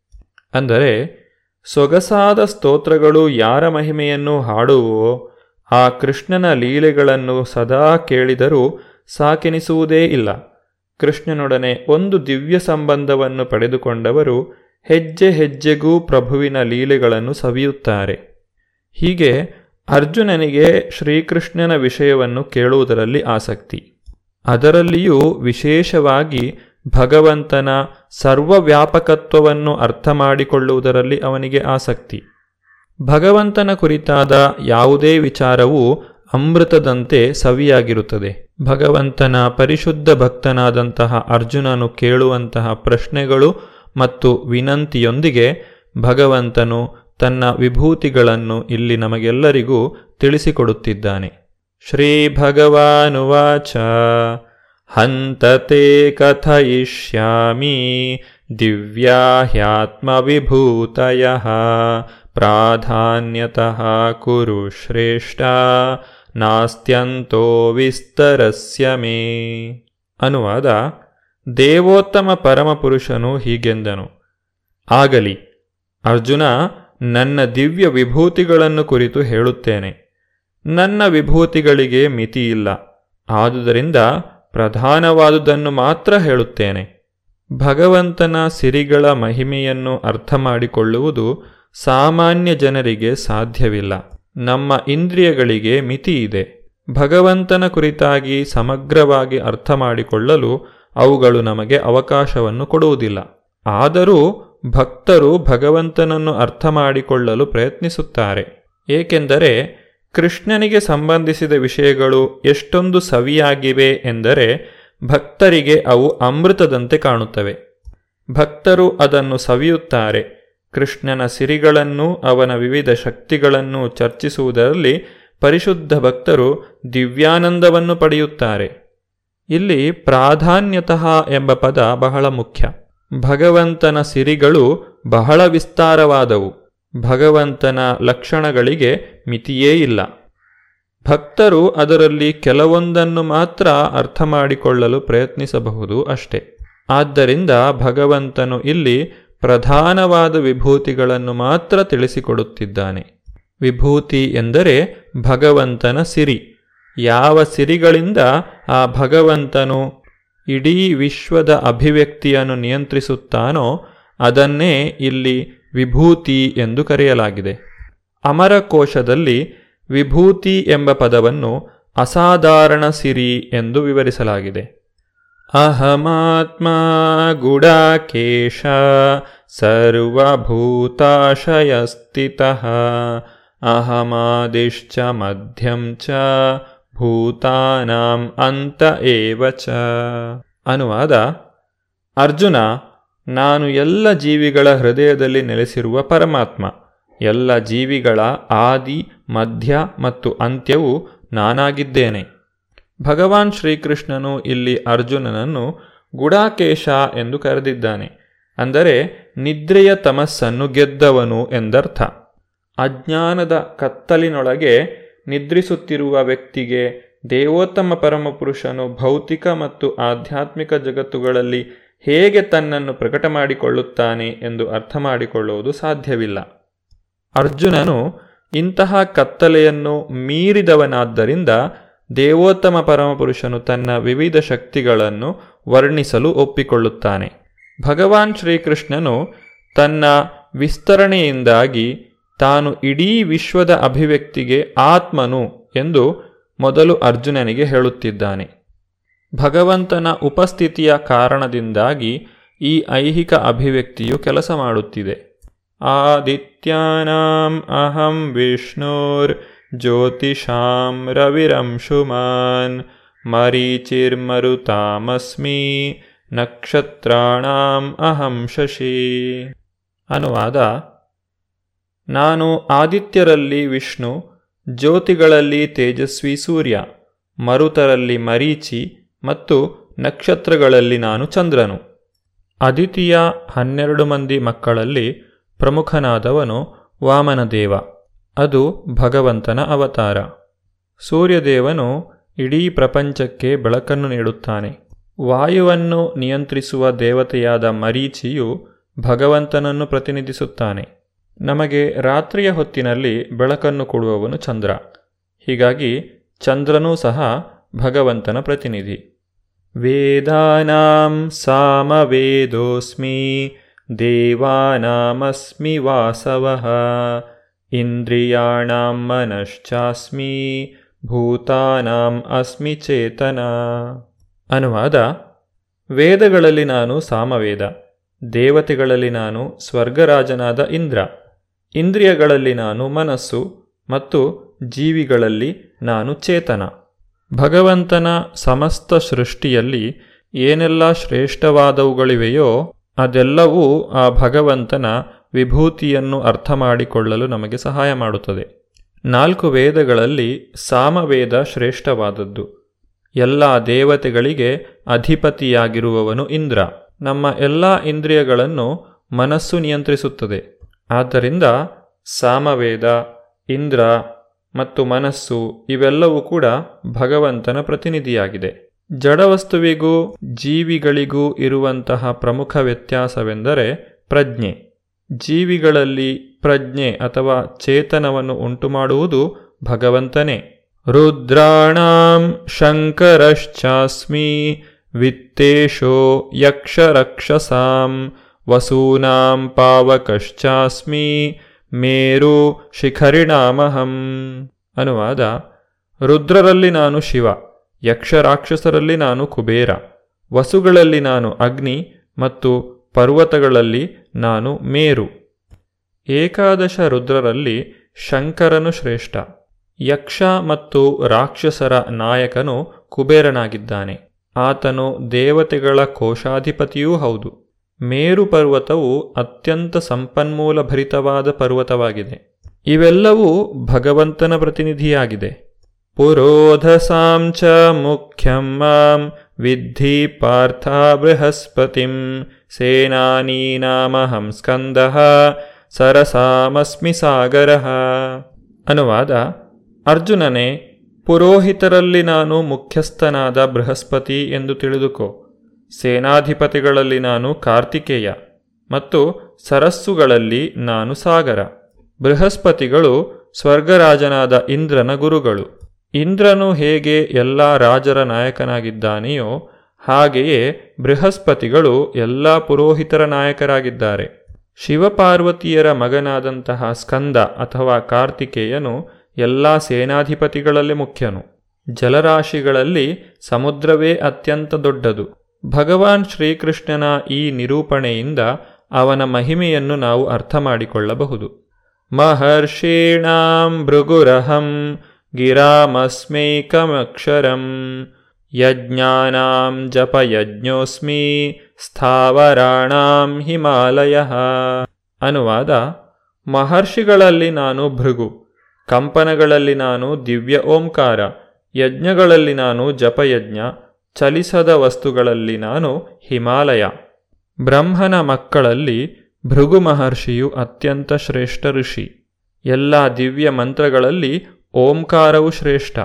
ಅಂದರೆ, ಸೊಗಸಾದ ಸ್ತೋತ್ರಗಳು ಯಾರ ಮಹಿಮೆಯನ್ನು ಹಾಡುವೋ ಆ ಕೃಷ್ಣನ ಲೀಲೆಗಳನ್ನು ಸದಾ ಕೇಳಿದರೂ ಸಾಕೆನಿಸುವುದೇ ಇಲ್ಲ. ಕೃಷ್ಣನೊಡನೆ ಒಂದು ದಿವ್ಯ ಸಂಬಂಧವನ್ನು ಪಡೆದುಕೊಂಡವರು ಹೆಜ್ಜೆ ಹೆಜ್ಜೆಗೂ ಪ್ರಭುವಿನ ಲೀಲೆಗಳನ್ನು ಸವಿಯುತ್ತಾರೆ. ಹೀಗೆ ಅರ್ಜುನನಿಗೆ ಶ್ರೀಕೃಷ್ಣನ ವಿಷಯವನ್ನು ಕೇಳುವುದರಲ್ಲಿ ಆಸಕ್ತಿ. ಅದರಲ್ಲಿಯೂ ವಿಶೇಷವಾಗಿ ಭಗವಂತನ ಸರ್ವವ್ಯಾಪಕತ್ವವನ್ನು ಅರ್ಥ ಮಾಡಿಕೊಳ್ಳುವುದರಲ್ಲಿ ಅವನಿಗೆ ಆಸಕ್ತಿ. ಭಗವಂತನ ಕುರಿತಾದ ಯಾವುದೇ ವಿಚಾರವೂ ಅಮೃತದಂತೆ ಸವಿಯಾಗಿರುತ್ತದೆ. ಭಗವಂತನ ಪರಿಶುದ್ಧ ಭಕ್ತನಾದಂತಹ ಅರ್ಜುನನು ಕೇಳುವಂತಹ ಪ್ರಶ್ನೆಗಳು ಮತ್ತು ವಿನಂತಿಯೊಂದಿಗೆ ಭಗವಂತನು ತನ್ನ ವಿಭೂತಿಗಳನ್ನು ಇಲ್ಲಿ ನಮಗೆಲ್ಲರಿಗೂ ತಿಳಿಸಿಕೊಡುತ್ತಿದ್ದಾನೆ. ಶ್ರೀ ಭಗವಾನುವಾಚ ಹಂತತೆ ಕಥಯಿಷ್ಯಾಮಿ. ದಿವ್ಯಾ ಹ್ಯಾತ್ಮವಿಭೂತಯ ಪ್ರಾಧಾನ್ಯತಃ ಕುರು ಶ್ರೇಷ್ಠ. ನಾಸ್ತ್ಯಂತೋ ವಿಸ್ತರಸ್ಯ ಮೇ. ಅನುವಾದ, ದೇವೋತ್ತಮ ಪರಮಪುರುಷನು ಹೀಗೆಂದನು. ಆಗಲಿ, ಅರ್ಜುನ ನನ್ನ ದಿವ್ಯ ವಿಭೂತಿಗಳನ್ನು ಕುರಿತು ಹೇಳುತ್ತೇನೆ. ನನ್ನ ವಿಭೂತಿಗಳಿಗೆ ಮಿತಿಯಿಲ್ಲ ಆದುದರಿಂದ ಪ್ರಧಾನವಾದುದನ್ನು ಮಾತ್ರ ಹೇಳುತ್ತೇನೆ. ಭಗವಂತನ ಸಿರಿಗಳ ಮಹಿಮೆಯನ್ನು ಅರ್ಥ ಮಾಡಿಕೊಳ್ಳುವುದು ಸಾಮಾನ್ಯ ಜನರಿಗೆ ಸಾಧ್ಯವಿಲ್ಲ. ನಮ್ಮ ಇಂದ್ರಿಯಗಳಿಗೆ ಮಿತಿ ಇದೆ. ಭಗವಂತನ ಕುರಿತಾಗಿ ಸಮಗ್ರವಾಗಿ ಅರ್ಥ ಮಾಡಿಕೊಳ್ಳಲು ಅವುಗಳು ನಮಗೆ ಅವಕಾಶವನ್ನು ಕೊಡುವುದಿಲ್ಲ. ಆದರೂ ಭಕ್ತರು ಭಗವಂತನನ್ನು ಅರ್ಥ ಮಾಡಿಕೊಳ್ಳಲು ಪ್ರಯತ್ನಿಸುತ್ತಾರೆ. ಏಕೆಂದರೆ ಕೃಷ್ಣನಿಗೆ ಸಂಬಂಧಿಸಿದ ವಿಷಯಗಳು ಎಷ್ಟೊಂದು ಸವಿಯಾಗಿವೆ ಎಂದರೆ ಭಕ್ತರಿಗೆ ಅವು ಅಮೃತದಂತೆ ಕಾಣುತ್ತವೆ. ಭಕ್ತರು ಅದನ್ನು ಸವಿಯುತ್ತಾರೆ. ಕೃಷ್ಣನ ಸಿರಿಗಳನ್ನು ಅವನ ವಿವಿಧ ಶಕ್ತಿಗಳನ್ನು ಚರ್ಚಿಸುವುದರಲ್ಲಿ ಪರಿಶುದ್ಧ ಭಕ್ತರು ದಿವ್ಯಾನಂದವನ್ನು ಪಡೆಯುತ್ತಾರೆ. ಇಲ್ಲಿ ಪ್ರಾಧಾನ್ಯತಃ ಎಂಬ ಪದ ಬಹಳ ಮುಖ್ಯ. ಭಗವಂತನ ಸಿರಿಗಳು ಬಹಳ ವಿಸ್ತಾರವಾದವು. ಭಗವಂತನ ಲಕ್ಷಣಗಳಿಗೆ ಮಿತಿಯೇ ಇಲ್ಲ. ಭಕ್ತರು ಅದರಲ್ಲಿ ಕೆಲವೊಂದನ್ನು ಮಾತ್ರ ಅರ್ಥ ಮಾಡಿಕೊಳ್ಳಲು ಪ್ರಯತ್ನಿಸಬಹುದು ಅಷ್ಟೆ. ಆದ್ದರಿಂದ ಭಗವಂತನು ಇಲ್ಲಿ ಪ್ರಧಾನವಾದ ವಿಭೂತಿಗಳನ್ನು ಮಾತ್ರ ತಿಳಿಸಿಕೊಡುತ್ತಿದ್ದಾನೆ. ವಿಭೂತಿ ಎಂದರೆ ಭಗವಂತನ ಸಿರಿ. ಯಾವ ಸಿರಿಗಳಿಂದ ಆ ಭಗವಂತನು ಇಡೀ ವಿಶ್ವದ ಅಭಿವ್ಯಕ್ತಿಯನ್ನು ನಿಯಂತ್ರಿಸುತ್ತಾನೋ ಅದನ್ನೇ ಇಲ್ಲಿ ವಿಭೂತಿ ಎಂದು ಕರೆಯಲಾಗಿದೆ. ಅಮರಕೋಶದಲ್ಲಿ ವಿಭೂತಿ ಎಂಬ ಪದವನ್ನು ಅಸಾಧಾರಣ ಸಿರಿ ಎಂದು ವಿವರಿಸಲಾಗಿದೆ. ಅಹಮಾತ್ಮ ಗುಡಾಕೇಶ ಸರ್ವಭೂತಾಶಯಸ್ಥಿತಃ ಅಹಮಾದಿಶ್ಚ ಮಧ್ಯಂ ಚ ಭೂತಾನಾಂ ಅಂತ ಏವಚ ಅನುವಾದ ಅರ್ಜುನ ನಾನು ಎಲ್ಲ ಜೀವಿಗಳ ಹೃದಯದಲ್ಲಿ ನೆಲೆಸಿರುವ ಪರಮಾತ್ಮ. ಎಲ್ಲ ಜೀವಿಗಳ ಆದಿ, ಮಧ್ಯ ಮತ್ತು ಅಂತ್ಯವು ನಾನಾಗಿದ್ದೇನೆ. ಭಗವಾನ್ ಶ್ರೀಕೃಷ್ಣನು ಇಲ್ಲಿ ಅರ್ಜುನನನ್ನು ಗುಡಾಕೇಶ ಎಂದು ಕರೆದಿದ್ದಾನೆ. ಅಂದರೆ, ನಿದ್ರೆಯ ತಮಸ್ಸನ್ನು ಗೆದ್ದವನು ಎಂದರ್ಥ. ಅಜ್ಞಾನದ ಕತ್ತಲಿನೊಳಗೆ ನಿದ್ರಿಸುತ್ತಿರುವ ವ್ಯಕ್ತಿಗೆ ದೇವೋತ್ತಮ ಪರಮಪುರುಷನು ಭೌತಿಕ ಮತ್ತು ಆಧ್ಯಾತ್ಮಿಕ ಜಗತ್ತುಗಳಲ್ಲಿ ಹೇಗೆ ತನ್ನನ್ನು ಪ್ರಕಟ ಮಾಡಿಕೊಳ್ಳುತ್ತಾನೆ ಎಂದು ಅರ್ಥ ಮಾಡಿಕೊಳ್ಳುವುದು ಸಾಧ್ಯವಿಲ್ಲ. ಅರ್ಜುನನು ಇಂತಹ ಕತ್ತಲೆಯನ್ನು ಮೀರಿದವನಾದ್ದರಿಂದ ದೇವೋತ್ತಮ ಪರಮಪುರುಷನು ತನ್ನ ವಿವಿಧ ಶಕ್ತಿಗಳನ್ನು ವರ್ಣಿಸಲು ಒಪ್ಪಿಕೊಳ್ಳುತ್ತಾನೆ. ಭಗವಾನ್ ಶ್ರೀಕೃಷ್ಣನು ತನ್ನ ವಿಸ್ತರಣೆಯಿಂದಾಗಿ ತಾನು ಇಡೀ ವಿಶ್ವದ ಅಭಿವ್ಯಕ್ತಿಗೆ ಆತ್ಮನು ಎಂದು ಮೊದಲು ಅರ್ಜುನನಿಗೆ ಹೇಳುತ್ತಿದ್ದಾನೆ. ಭಗವಂತನ ಉಪಸ್ಥಿತಿಯ ಕಾರಣದಿಂದಾಗಿ ಈ ಐಹಿಕ ಅಭಿವ್ಯಕ್ತಿಯು ಕೆಲಸ ಮಾಡುತ್ತಿದೆ. ಆದಿತ್ಯಾನಾಂ ಅಹಂ ವಿಷ್ಣುರ್ ಜ್ಯೋತಿಷಾಂ ರವಿರಂಶುಮಾನ್ ಮರೀಚಿರ್ಮರುತಾಮಸ್ಮಿ ನಕ್ಷತ್ರಾಣಾಂ ಅಹಂ ಶಶಿ. ಅನುವಾದ ನಾನು ಆದಿತ್ಯರಲ್ಲಿ ವಿಷ್ಣು, ಜ್ಯೋತಿಗಳಲ್ಲಿ ತೇಜಸ್ವಿ ಸೂರ್ಯ, ಮರುತರಲ್ಲಿ ಮರೀಚಿ ಮತ್ತು ನಕ್ಷತ್ರಗಳಲ್ಲಿ ನಾನು ಚಂದ್ರನು. ಅದಿತಿಯ ಹನ್ನೆರಡು ಮಂದಿ ಮಕ್ಕಳಲ್ಲಿ ಪ್ರಮುಖನಾದವನು ವಾಮನದೇವ, ಅದು ಭಗವಂತನ ಅವತಾರ. ಸೂರ್ಯದೇವನು ಇಡೀ ಪ್ರಪಂಚಕ್ಕೆ ಬೆಳಕನ್ನು ನೀಡುತ್ತಾನೆ. ವಾಯುವನ್ನು ನಿಯಂತ್ರಿಸುವ ದೇವತೆಯಾದ ಮರೀಚಿಯು ಭಗವಂತನನ್ನು ಪ್ರತಿನಿಧಿಸುತ್ತಾನೆ. ನಮಗೆ ರಾತ್ರಿಯ ಹೊತ್ತಿನಲ್ಲಿ ಬೆಳಕನ್ನು ಕೊಡುವವನು ಚಂದ್ರ. ಹೀಗಾಗಿ ಚಂದ್ರನೂ ಸಹ ಭಗವಂತನ ಪ್ರತಿನಿಧಿ. ವೇದಾನಾಂ ಸಾಮವೇದೋಸ್ಮಿ, ದೇವಾನಾಮಸ್ಮಿ ವಾಸವಃ. ಇಂದ್ರಿಯಾಣಾಂ ಮನಶ್ಚಾಸ್ಮಿ, ಭೂತಾನಾಂ ಅಸ್ಮಿ ಚೇತನ. ಅನುವಾದ, ವೇದಗಳಲ್ಲಿ ನಾನು ಸಾಮವೇದ, ದೇವತೆಗಳಲ್ಲಿ ನಾನು ಸ್ವರ್ಗರಾಜನಾದ ಇಂದ್ರ. ಇಂದ್ರಿಯಗಳಲ್ಲಿ ನಾನು ಮನಸ್ಸು ಮತ್ತು ಜೀವಿಗಳಲ್ಲಿ ನಾನು ಚೇತನ. ಭಗವಂತನ ಸಮಸ್ತ ಸೃಷ್ಟಿಯಲ್ಲಿ ಏನೆಲ್ಲ ಶ್ರೇಷ್ಠವಾದವುಗಳಿವೆಯೋ ಅದೆಲ್ಲವೂ ಆ ಭಗವಂತನ ವಿಭೂತಿಯನ್ನು ಅರ್ಥ ಮಾಡಿಕೊಳ್ಳಲು ನಮಗೆ ಸಹಾಯ ಮಾಡುತ್ತದೆ. ನಾಲ್ಕು ವೇದಗಳಲ್ಲಿ ಸಾಮವೇದ ಶ್ರೇಷ್ಠವಾದದ್ದು. ಎಲ್ಲ ದೇವತೆಗಳಿಗೆ ಅಧಿಪತಿಯಾಗಿರುವವನು ಇಂದ್ರ. ನಮ್ಮ ಎಲ್ಲ ಇಂದ್ರಿಯಗಳನ್ನು ಮನಸ್ಸು ನಿಯಂತ್ರಿಸುತ್ತದೆ. ಆದ್ದರಿಂದ ಸಾಮವೇದ, ಇಂದ್ರ ಮತ್ತು ಮನಸ್ಸು ಇವೆಲ್ಲವೂ ಕೂಡ ಭಗವಂತನ ಪ್ರತಿನಿಧಿಯಾಗಿದೆ. ಜಡವಸ್ತುವಿಗೂ ಜೀವಿಗಳಿಗೂ ಇರುವಂತಹ ಪ್ರಮುಖ ವ್ಯತ್ಯಾಸವೆಂದರೆ ಪ್ರಜ್ಞೆ. ಜೀವಿಗಳಲ್ಲಿ ಪ್ರಜ್ಞೆ ಅಥವಾ ಚೇತನವನ್ನು ಉಂಟುಮಾಡುವುದು ಭಗವಂತನೇ. ರುದ್ರಾಣಾಂ ಶಂಕರಶ್ಚಾಸ್ಮಿ ವಿತ್ತೇಶೋ ಯಕ್ಷರಕ್ಷಸಾಂ ವಸೂನಾಂ ಪಾವಕಶ್ಚಾಸ್ಮಿ ಮೇರು ಶಿಖರಿಣಾಮಹಂ ಅನುವಾದ ರುದ್ರರಲ್ಲಿ ನಾನು ಶಿವ, ಯಕ್ಷರಾಕ್ಷಸರಲ್ಲಿ ನಾನು ಕುಬೇರ, ವಸುಗಳಲ್ಲಿ ನಾನು ಅಗ್ನಿ ಮತ್ತು ಪರ್ವತಗಳಲ್ಲಿ ನಾನು ಮೇರು. ಏಕಾದಶ ರುದ್ರರಲ್ಲಿ ಶಂಕರನು ಶ್ರೇಷ್ಠ, ಯಕ್ಷ ಮತ್ತು ರಾಕ್ಷಸರ ನಾಯಕನು ಕುಬೇರನಾಗಿದ್ದಾನೆ. ಆತನು ದೇವತೆಗಳ ಕೋಶಾಧಿಪತಿಯೂ ಹೌದು. ಮೇರು ಪರ್ವತವು ಅತ್ಯಂತ ಸಂಪನ್ಮೂಲ ಭರಿತವಾದ ಪರ್ವತವಾಗಿದೆ. ಇವೆಲ್ಲವೂ ಭಗವಂತನ ಪ್ರತಿನಿಧಿಯಾಗಿದೆ. ಪುರೋಧಸಾಂ ಚ ಮುಖ್ಯಂ ಮಾಂ ವಿದ್ಧಿ ಪಾರ್ಥ ಬೃಹಸ್ಪತಿಂ ಸೇನಾನೀನಾಮಹಂ ಸ್ಕಂದಃ ಸರಸಾಮಸ್ಮಿ ಸಾಗರ. ಅನುವಾದ ಅರ್ಜುನನೇ ಪುರೋಹಿತರಲ್ಲಿ ನಾನು ಮುಖ್ಯಸ್ಥನಾದ ಬೃಹಸ್ಪತಿ ಎಂದು ತಿಳಿದುಕೋ. ಸೇನಾಧಿಪತಿಗಳಲ್ಲಿ ನಾನು ಕಾರ್ತಿಕೇಯ ಮತ್ತು ಸರಸ್ಸುಗಳಲ್ಲಿ ನಾನು ಸಾಗರ. ಬೃಹಸ್ಪತಿಗಳು ಸ್ವರ್ಗರಾಜನಾದ ಇಂದ್ರನ ಗುರುಗಳು. ಇಂದ್ರನು ಹೇಗೆ ಎಲ್ಲ ರಾಜರ ನಾಯಕನಾಗಿದ್ದಾನೆಯೋ ಹಾಗೆಯೇ ಬೃಹಸ್ಪತಿಗಳು ಎಲ್ಲ ಪುರೋಹಿತರ ನಾಯಕರಾಗಿದ್ದಾರೆ. ಶಿವಪಾರ್ವತಿಯರ ಮಗನಾದಂತಹ ಸ್ಕಂದ ಅಥವಾ ಕಾರ್ತಿಕೇಯನು ಎಲ್ಲ ಸೇನಾಧಿಪತಿಗಳಲ್ಲಿ ಮುಖ್ಯನು. ಜಲರಾಶಿಗಳಲ್ಲಿ ಸಮುದ್ರವೇ ಅತ್ಯಂತ ದೊಡ್ಡದು. ಭಗವಾನ್ ಶ್ರೀಕೃಷ್ಣನ ಈ ನಿರೂಪಣೆಯಿಂದ ಅವನ ಮಹಿಮೆಯನ್ನು ನಾವು ಅರ್ಥ ಮಾಡಿಕೊಳ್ಳಬಹುದು ಮಹರ್ಷೀಣಾಂ ಭೃಗುರಹಂ ಗಿರಾಮಸ್ಮೈಕಮಕ್ಷರಂ ಯಜ್ಞಾನಾಂ ಜಪಯಜ್ಞೋಸ್ಮಿ ಸ್ಥಾವರಾಣಾಂ ಹಿಮಾಲಯ. ಅನುವಾದ, ಮಹರ್ಷಿಗಳಲ್ಲಿ ನಾನು ಭೃಗು, ಕಂಪನಗಳಲ್ಲಿ ನಾನು ದಿವ್ಯ ಓಂಕಾರ, ಯಜ್ಞಗಳಲ್ಲಿ ನಾನು ಜಪಯಜ್ಞ ಚಲಿಸದ ವಸ್ತುಗಳಲ್ಲಿ ನಾನು ಹಿಮಾಲಯ. ಬ್ರಹ್ಮನ ಮಕ್ಕಳಲ್ಲಿ ಭೃಗು ಮಹರ್ಷಿಯು ಅತ್ಯಂತ ಶ್ರೇಷ್ಠ ಋಷಿ. ಎಲ್ಲ ದಿವ್ಯ ಮಂತ್ರಗಳಲ್ಲಿ ಓಂಕಾರವು ಶ್ರೇಷ್ಠ.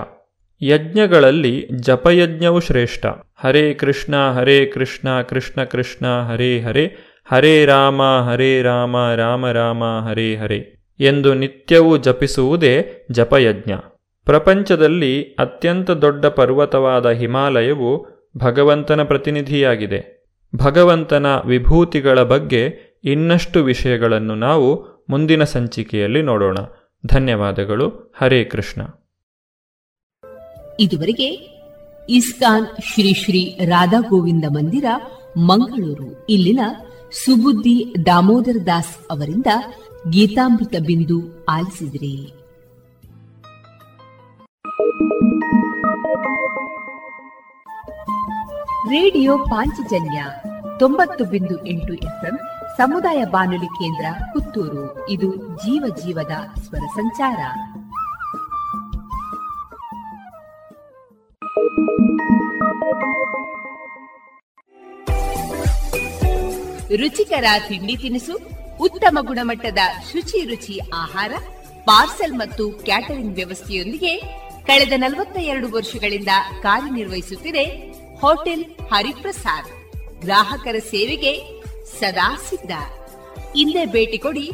ಯಜ್ಞಗಳಲ್ಲಿ ಜಪಯಜ್ಞವು ಶ್ರೇಷ್ಠ. ಹರೇ ಕೃಷ್ಣ ಹರೇ ಕೃಷ್ಣ ಕೃಷ್ಣ ಕೃಷ್ಣ, ಹರೇ ಹರೇ ಹರೇ ರಾಮ ಹರೇ ರಾಮ ರಾಮ ರಾಮ, ಹರೇ ಹರೇ. ಎಂದು ನಿತ್ಯವೂ ಜಪಿಸುವುದೇ ಜಪಯಜ್ಞ. ಪ್ರಪಂಚದಲ್ಲಿ ಅತ್ಯಂತ ದೊಡ್ಡ ಪರ್ವತವಾದ ಹಿಮಾಲಯವು ಭಗವಂತನ ಪ್ರತಿನಿಧಿಯಾಗಿದೆ. ಭಗವಂತನ ವಿಭೂತಿಗಳ ಬಗ್ಗೆ ಇನ್ನಷ್ಟು ವಿಷಯಗಳನ್ನು ನಾವು ಮುಂದಿನ ಸಂಚಿಕೆಯಲ್ಲಿ ನೋಡೋಣ. ಧನ್ಯವಾದಗಳು. ಹರೇ ಕೃಷ್ಣ. ಇದುವರೆಗೆ ಇಸ್ಕಾನ್ ಶ್ರೀ ಶ್ರೀ ರಾಧಾ ಗೋವಿಂದ ಮಂದಿರ, ಮಂಗಳೂರು. ಇಲ್ಲಿನ ಸುಬುದ್ದಿ ದಾಮೋದರ ದಾಸ್ ಅವರಿಂದ ಗೀತಾಮೃತ ಬಿಂದು ಆಲಿಸಿದ್ರಿ. ರೇಡಿಯೋ ಪಾಂಚಜನ್ಯ ತೊಂಬತ್ತು ಬಿಂದು ಎಂಟು ಎಫ್ಎಂ ಸಮುದಾಯ ಬಾನುಲಿ ಕೇಂದ್ರ ಪುತ್ತೂರು. ಇದು ಜೀವ ಜೀವದ ಸ್ವರ ಸಂಚಾರ. ರುಚಿಕರ ತಿಂಡಿ ತಿನಿಸು, ಉತ್ತಮ ಗುಣಮಟ್ಟದ ಶುಚಿ ರುಚಿ ಆಹಾರ, ಪಾರ್ಸೆಲ್ ಮತ್ತು ಕ್ಯಾಟರಿಂಗ್ ವ್ಯವಸ್ಥೆಯೊಂದಿಗೆ ಕಳೆದ ನಲವತ್ತ ಎರಡು ವರ್ಷಗಳಿಂದ ಕಾರ್ಯನಿರ್ವಹಿಸುತ್ತಿದೆ ಹೋಟೆಲ್ ಹರಿಪ್ರಸಾದ್. ಗ್ರಾಹಕರ ಸೇವೆಗೆ ಸದಾ ಸಿದ್ಧ. ಹಿಂದೆ ಭೇಟಿ ಕೊಡಿ